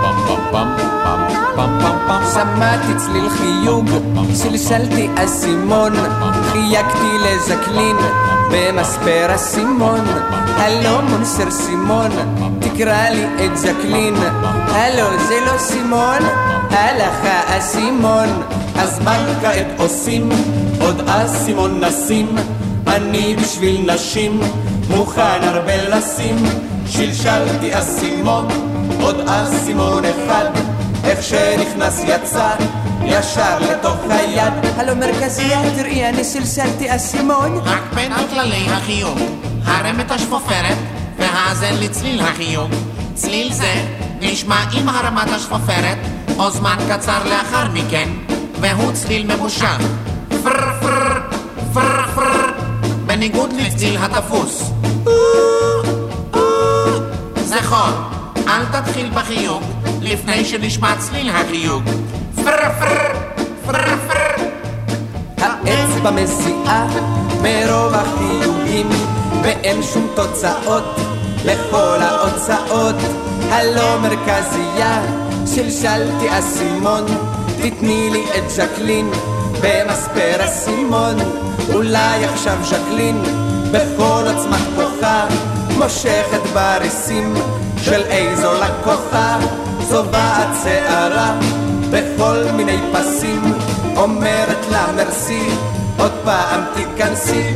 שמעתי צליל חיוג, שלשלתי אסימון, חייגתי לז'קלין, במספר אסימון. הלו מונסר סימון, תקרא לי את ז'קלין. הלו זה לא סימון, הלך האסימון. אז מה כעת עושים? עוד אסימון נשים, אני בשביל נשים, מוכן הרבה לשים. שלשלתי אסימון, עוד אסימון אחד. איך שנכנס יצא, ישר לתוך היד. הלו מרכזייה, תראי, אני סלסלתי אסימון. רק בין הכללי החיוג, הרם את השפופרת, והאזן לצליל החיוג. צליל זה נשמע עם הרמת השפופרת, או זמן קצר לאחר מכן, והוא צליל ממושך. פר פר פר פר, בניגוד לצליל התפוס. נכון, אל תתחיל בחיוג, לפני שנשמע צליל החיוג. פר פר פר פר האצבע מזיעה מרוב החיוגים ואין שום תוצאות לכל ההוצאות הלא מרכזייה שלשלתי אסימון. תתני לי את ז'קלין במספר אסימון אולי עכשיו ז'קלין בכל עוצמת כוחה מושכת בריסים של איזו לקוחה צובעת שערה. בכל מיני פסים אומרת לה מרסי עוד פעם תיכנסי.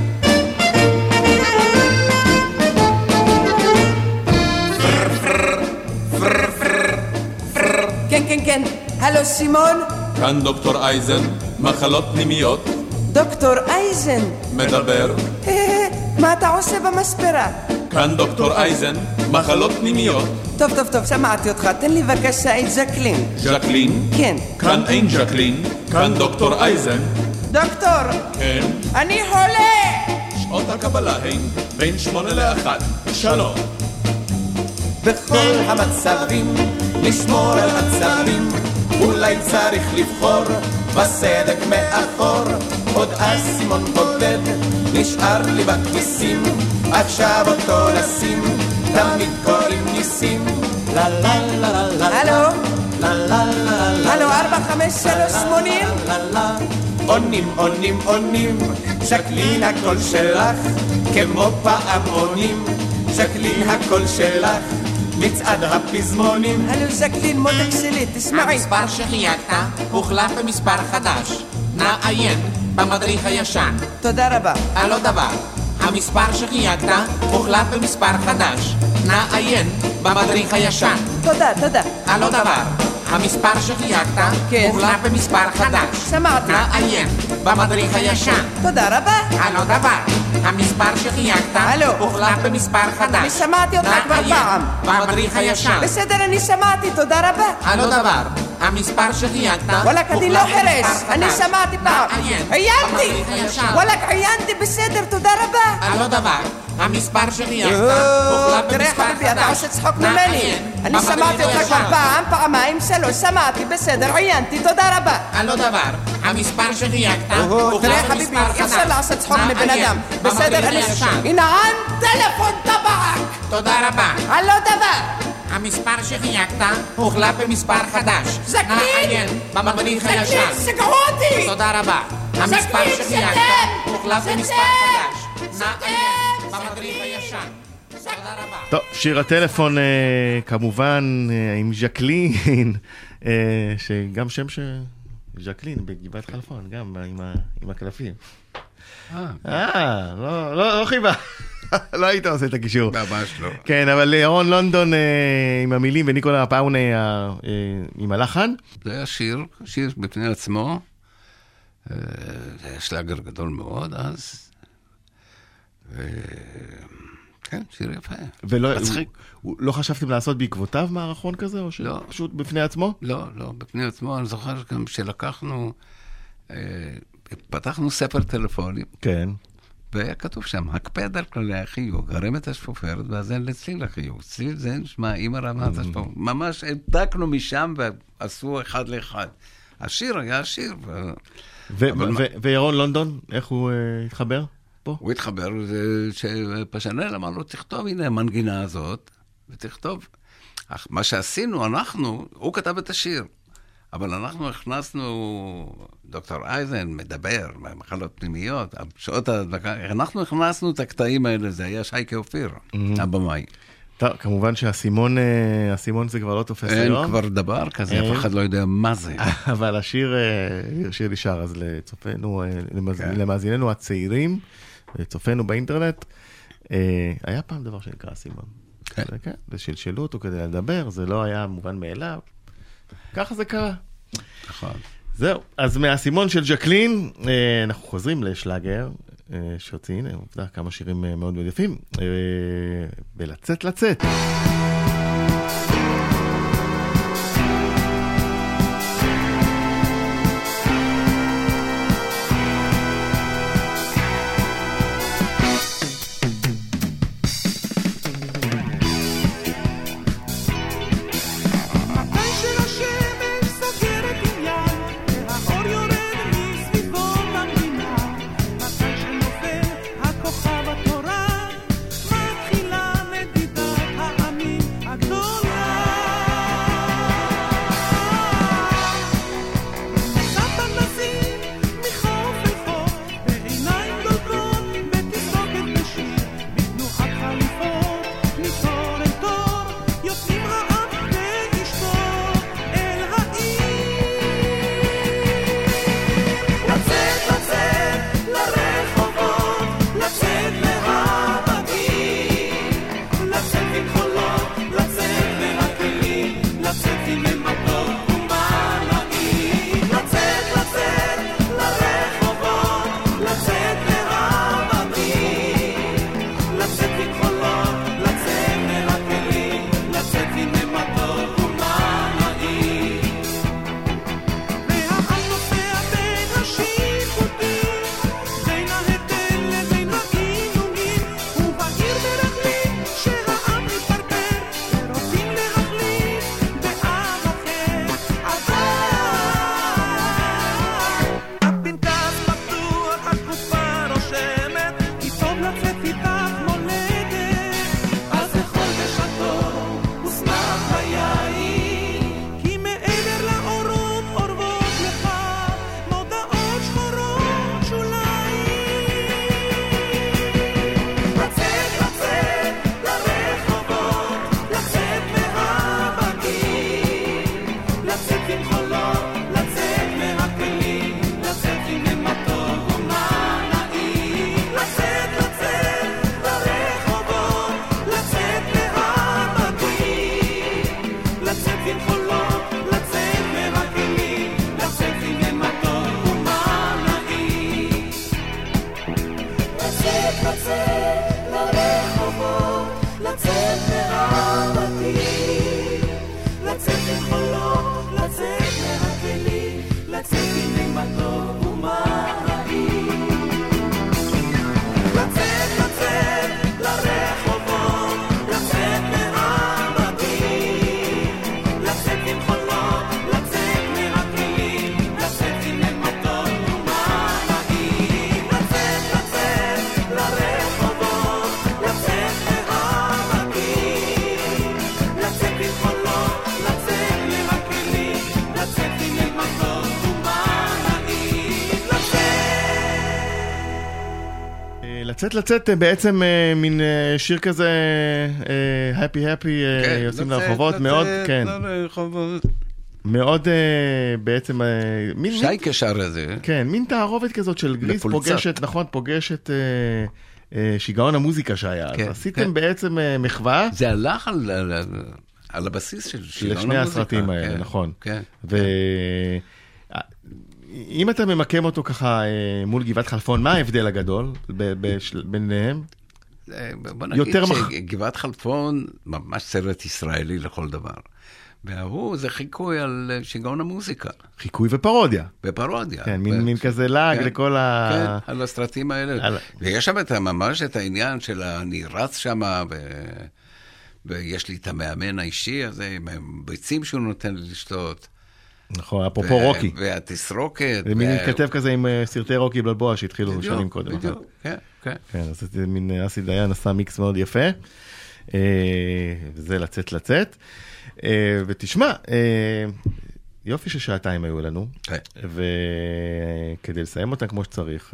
כן כן כן. הלו סימון כאן דוקטור אייזן, מחלות פנימיות, דוקטור אייזן? מדבר. מה אתה עושה במספרה? כאן דוקטור אייזן, מחלות פנימיות, טוב טוב טוב שמעתי אותך תן לי בבקשה את ז'קלין ז'קלין. כן כאן אין ז'קלין, כאן דוקטור אייזן. דוקטור כן. אני חולה שעות הקבלה הן בין שמונה לאחת. שלום. בכל המצבים, לשמור על עצבים, אולי צריך לבחור בסדק מאחור. עוד אסימון בודד נשאר לי בכיסים, עכשיו אותו נשים, תמיד קוראים ניסים. לה לה לה לה לה הלו? לה לה לה לה הלו, ארבע, חמש, שלוש, שמונים? עונים, עונים, עונים, ז'קלין הקול שלך, כמו פעמונים, ז'קלין הקול שלך, מצעד הפזמונים. הלו ז'קלין, מותק שלי, תשמעי. המספר שחייגת הוחלף במספר חדש. נא עיין במדריך הישן. תודה רבה. על עוד דבר, המספר שחייגת הוחלף במספר חדש. נא עיין במדריך הישן. תודה, תודה. על עוד דבר, המספר שחייגת כן. הוחלף במספר חדש. שמעתי. נא עיין במדריך הישן. תודה רבה. על עוד דבר, המספר שחייגת. הוחלף במספר חדש. שמעתי אותך כבר פעם. במדריך הישן. בסדר, אני שמעתי, תודה רבה. על עוד דבר, המספר שחייגת וואלכ, אני לא חירש, במספר אני חדש. שמעתי פעם. עיינתי! וואלכ, עיינתי, בסדר, תודה רבה. על עוד דבר, המספר שחייגת או, הוחלף תראה במספר חביבי, אתה חדש. עושה צחוק ממני. אני שמעתי אותך הישן. כבר פעם, פעמיים, שלוש, שמעתי, בסדר, עיינתי, תודה רבה. על עוד דבר, המספר שחייגת תראה חביבי, אי אפשר חדש. לעשות צחוק מבן אדם. בסדר, אני... הנה, טלפון טבק! תודה רבה. על לא דבר. המספר שחייגת הוחלף במספר חדש. זקנים! נא עיין במדריך זקנים, הישן. סגרו אותי! תודה רבה. המספר זקנים, שחייגת! הוחלף! במספר חדש. נא עיין במדריך הישן. טוב, שיר הטלפון כמובן עם ז'קלין, שגם שם ש... ז'קלין בגבעת חלפון, גם עם, הקלפים. אה, לא, לא, לא חיבה. לא היית עושה את הקישור. ממש לא. כן, אבל ירון לונדון אה, עם המילים וניקולה פאונה אה, עם הלחן. זה היה שיר, שיר בפני עצמו. אה, זה היה שלאגר גדול מאוד אז. כן, שיר יפה. ולא מצחיק. לא חשבתם לעשות בעקבותיו מערכון כזה, או לא. שפשוט בפני עצמו? לא, לא, בפני עצמו, אני זוכר גם שלקחנו, אה, פתחנו ספר טלפונים. כן. והיה כתוב שם, הקפד על כללי החיוג, את השפופרת והזן לצליל החיוג. צליל זה נשמע עם הרמת השפופרת. ממש העתקנו משם ועשו אחד לאחד. השיר היה השיר. וירון לונדון, איך הוא אה, התחבר? פה? הוא התחבר, שפשנל אמר לו, תכתוב, הנה המנגינה הזאת, ותכתוב. אך מה שעשינו, אנחנו, הוא כתב את השיר, אבל אנחנו הכנסנו, דוקטור אייזן מדבר במחלות פנימיות, שעות ההדבקה, אנחנו הכנסנו את הקטעים האלה, זה היה שייקה אופיר, הבמאי. טוב, כמובן שהאסימון, אה, האסימון זה כבר לא תופס אין היום. כבר דבר כזה, אין. אף אחד לא יודע מה זה. אבל השיר, אה, שיר נשאר, אז לצופינו, אה, למאז- כן. למאזיננו הצעירים, צופינו באינטרנט, אה, היה פעם דבר שנקרא אסימון. כן. זה כן, ושלשלו אותו כדי לדבר, זה לא היה מובן מאליו. ככה זה קרה. נכון. זהו, אז מהאסימון של ז'קלין, אה, אנחנו חוזרים לשלאגר, אה, שהוציא, הנה, עובדה, כמה שירים אה, מאוד מאוד יפים, בלצאת לצאת. לצאת לצאת אה, בעצם אה, מין אה, שיר כזה, הפי הפי, כן, יוצאים לצאת, לרחובות, לצאת מאוד, כן, לרחובות. מאוד בעצם, מין, שייקה שר את זה. כן, מין תערובת כזאת של גריס לפולצת. פוגשת, נכון, פוגשת שיגעון המוזיקה שהיה, אז כן, עשיתם כן. בעצם מחווה. זה הלך על, על, על הבסיס של שיגעון לשני המוזיקה. הסרטים האלה, כן, נכון. כן. ואם אתה ממקם אותו ככה אה, מול גבעת חלפון, מה ההבדל הגדול ביניהם? אה, בוא נגיד שגבעת חלפון, ממש סרט ישראלי לכל דבר. וההוא זה חיקוי על אה, שיגעון המוזיקה. חיקוי ופרודיה. ופרודיה. כן, מין- ו- מין כזה לעג כן, לכל ה- כן, על הסרטים האלה. על- ויש שם את, ה- ממש את העניין של אני רץ שם, ו... ויש לי את המאמן האישי הזה, עם הביצים שהוא נותן לי לשתות. נכון, אפרופו רוקי. והתסרוקת. זה מין מתכתב כזה עם אה, סרטי רוקי בלבוע שהתחילו בדיוק, שנים קודם. בדיוק, נכון. כן, כן. כן, אז זה מין אה, אסי דיין עשה מיקס מאוד יפה. אה, וזה לצאת לצאת. ותשמע, יופי ששעתיים היו לנו, כן. וכדי לסיים אותה כמו שצריך,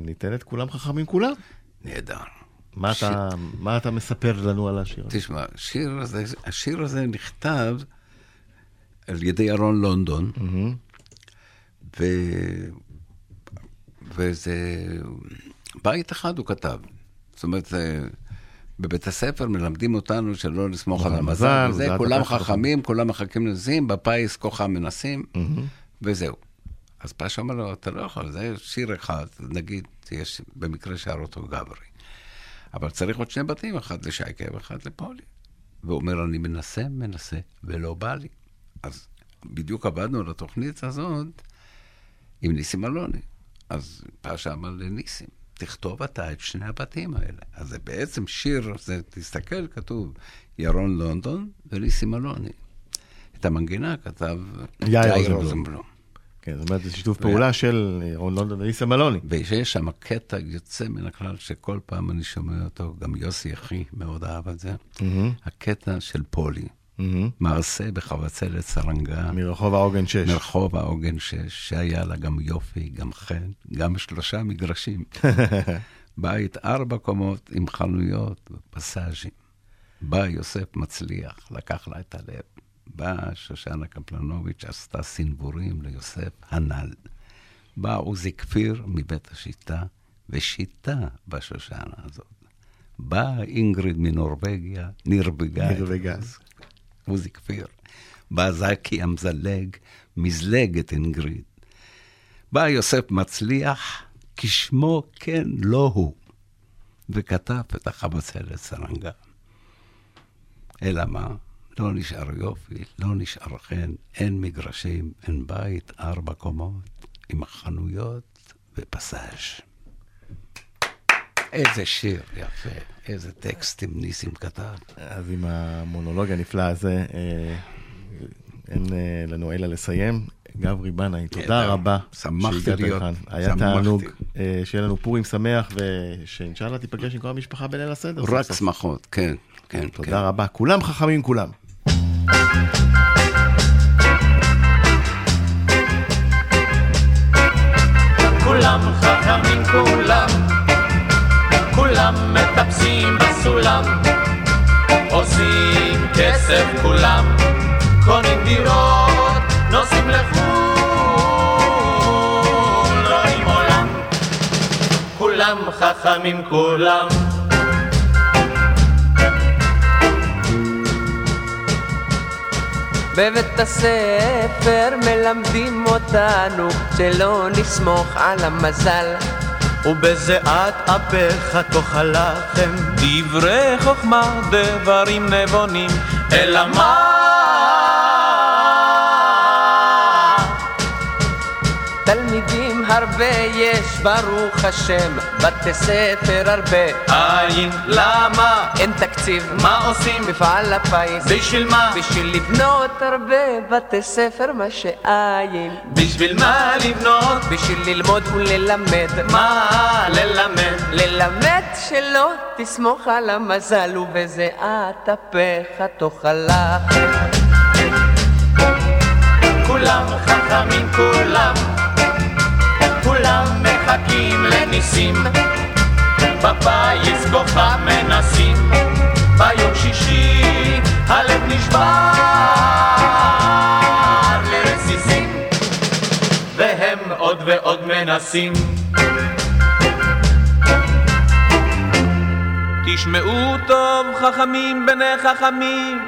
ניתן את כולם חכמים כולם. נהדר. מה אתה, מה אתה מספר לנו על השיר הזה? תשמע, השיר הזה, השיר הזה נכתב על ידי ירון לונדון, ו... וזה... בית אחד הוא כתב. זאת אומרת, זה- בבית הספר מלמדים אותנו שלא לסמוך על על המזל, וזה, זה כולם חכמים, כולם מחכים לנסים, בפיס כוחם מנסים, וזהו. אז פאשה אמר לו, אתה לא יכול, זה שיר אחד, נגיד, יש, במקרה שר אותו גברי. אבל צריך עוד שני בתים, אחד לשייקה ואחד לפולי. והוא אומר, אני מנסה, מנסה, ולא בא לי. אז בדיוק עבדנו על התוכנית הזאת עם ניסים אלוני. אז פאשה אמר לניסים, תכתוב אתה את שני הבתים האלה. אז זה בעצם שיר, זה, תסתכל, כתוב ירון לונדון וניסים אלוני. את המנגינה כתב יאיר רוזנבלום. כן, זאת אומרת, זה שיתוף פעולה של רון לונדון וניסה מלוני. ויש שם קטע יוצא מן הכלל, שכל פעם אני שומע אותו, גם יוסי אחי מאוד אהב את זה. מהמם. הקטע של פולי. מעשה בחבצלת סרנגה. מרחוב העוגן 6. מרחוב העוגן 6, שהיה לה גם יופי, גם חן, גם שלושה מגרשים. בית ארבע קומות עם חנויות ופסאז'ים. בא יוסף מצליח, לקח לה את הלב. באה שושנה קפלנוביץ', עשתה סנוורים ליוסף הנ"ל. בא עוזי כפיר מבית השיטה, ושיטה בשושנה הזאת. באה אינגריד מנורבגיה, נרבגה. נרבגה. עוזי כפיר. בא זקי המזלג, מזלג את אינגריד. בא יוסף מצליח, כשמו כן לא הוא, וכתב את החבצלת סרנגה. אלא מה? לא נשאר יופי, לא נשאר חן, אין מגרשים, אין בית, ארבע קומות, עם חנויות ופסאז'. איזה שיר יפה, איזה טקסטים ניסים כתב. אז עם המונולוג הנפלא הזה, אה, אין אה, לנו אלא לסיים. גברי בנאי, תודה נהדר. רבה שמחתי שהגעת להיות. לכאן. היה. תענוג, אה, שיהיה לנו פורים שמח, ושאינשאללה תיפגש עם כל המשפחה בליל הסדר. רק. שמחות, כן, כן. תודה רבה. כולם חכמים כולם. כולם חכמים כולם, כולם מטפסים בסולם, עושים כסף כולם, קונים דירות, נוסעים לחו"ל, רואים עולם, כולם חכמים כולם. בבית הספר מלמדים אותנו שלא נסמוך על המזל ובזיעת אפיך תאכל לחם דברי חוכמה דברים נבונים אלא מה? ברוך השם בתי ספר הרבה אין למה? אין תקציב מה עושים? מפעל הפיס בשביל מה? בשביל לבנות הרבה בתי ספר מה שאין בשביל מה לבנות? בשביל ללמוד וללמד מה ללמד? ללמד שלא תסמוך על המזל ובזיעת אפיך תאכל לחם כולם חכמים כולם כולם מחכים לניסים. בפיס כוכב מנסים. ביום שישי הלב נשבר לרסיסים. והם עוד ועוד מנסים. תשמעו טוב חכמים בני חכמים.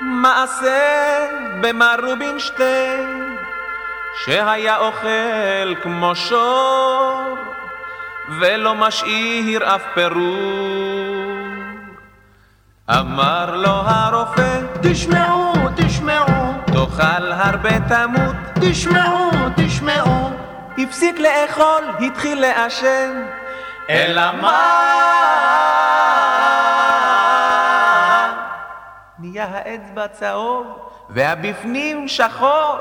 מעשה במר רובינשטיין שהיה אוכל כמו שור ולא משאיר אף פירור. אמר לו הרופא תשמעו, תשמעו, תאכל הרבה תמות. תשמעו, תשמעו. הפסיק לאכול, התחיל לעשן. אלא מה? נהיה האצבע צהוב והבפנים שחור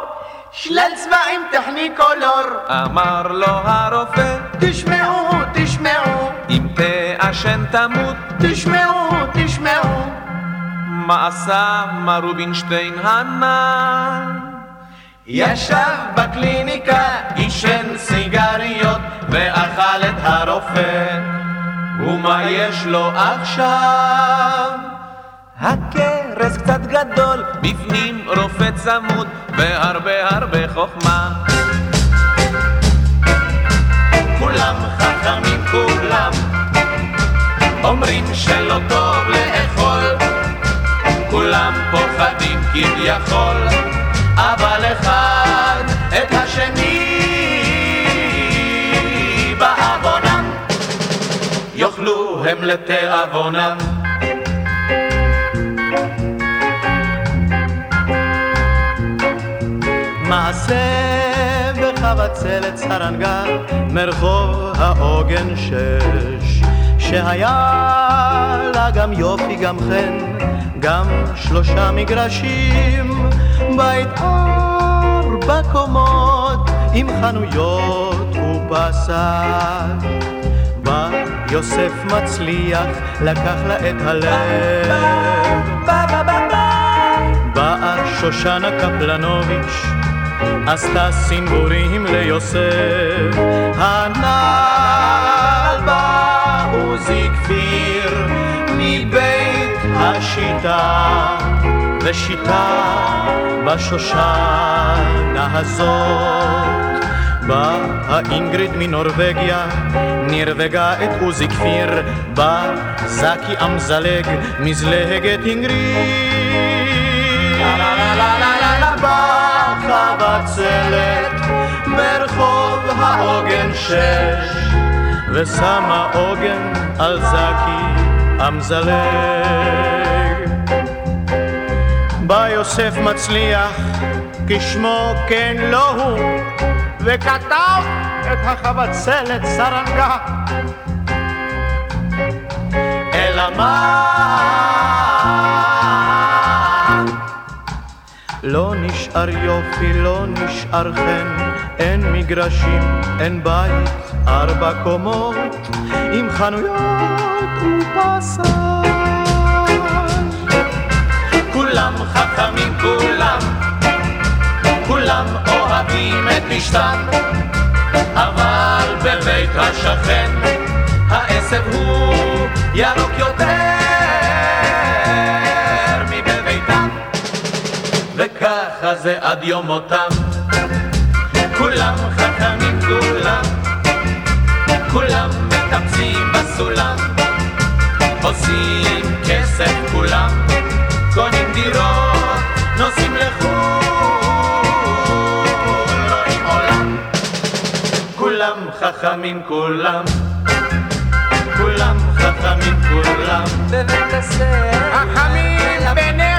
שלל צבעים טכניקולור. אמר לו הרופא תשמעו, תשמעו, אם תעשן תמות תשמעו, תשמעו. מה עשה מר רובינשטיין הנ"ל? ישב בקליניקה, עישן סיגריות ואכל את הרופא. ומה יש לו עכשיו? הכרס קצת גדול, בפנים צמוד והרבה הרבה חוכמה. כולם חכמים כולם, אומרים שלא טוב לאכול, כולם פוחדים כביכול, אבל אחד את השני בעוונם, יאכלו הם לתיאבונם. מעשה בחבצלת סרנגה מרחוב העוגן שש. שהיה לה גם יופי גם חן גם שלושה מגרשים. בית ארבע קומות עם חנויות ובשר בא יוסף מצליח לקח לה את הלב. באה שושנה קפלנוביץ' עשתה סינבורים ליוסף, הנעל בעוזי כפיר מבית השיטה, ושיטה בשושנה הזאת. באה אינגריד מנורבגיה, נרווגה את עוזי כפיר, בא זקי אמזלג, מזלגת אינגריד. בחבצלת ברחוב העוגן שש ושמה עוגן על זקי אמזלג בא יוסף מצליח כשמו כן לא הוא וכתב את החבצלת סרנגה. אלא מה לא נשאר יופי, לא נשאר חן, אין מגרשים, אין בית, ארבע קומות, עם חנויות ופסאז'. כולם חכמים כולם, כולם אוהבים את אשתם, אבל בבית השכן העשב הוא ירוק יותר ככה זה עד יום מותם. כולם חכמים כולם, כולם מטפסים בסולם, עושים כסף כולם, קונים דירות, נוסעים לחו"ל, רואים עולם. כולם חכמים כולם, כולם חכמים כולם, בבית הספר, חכמים בנר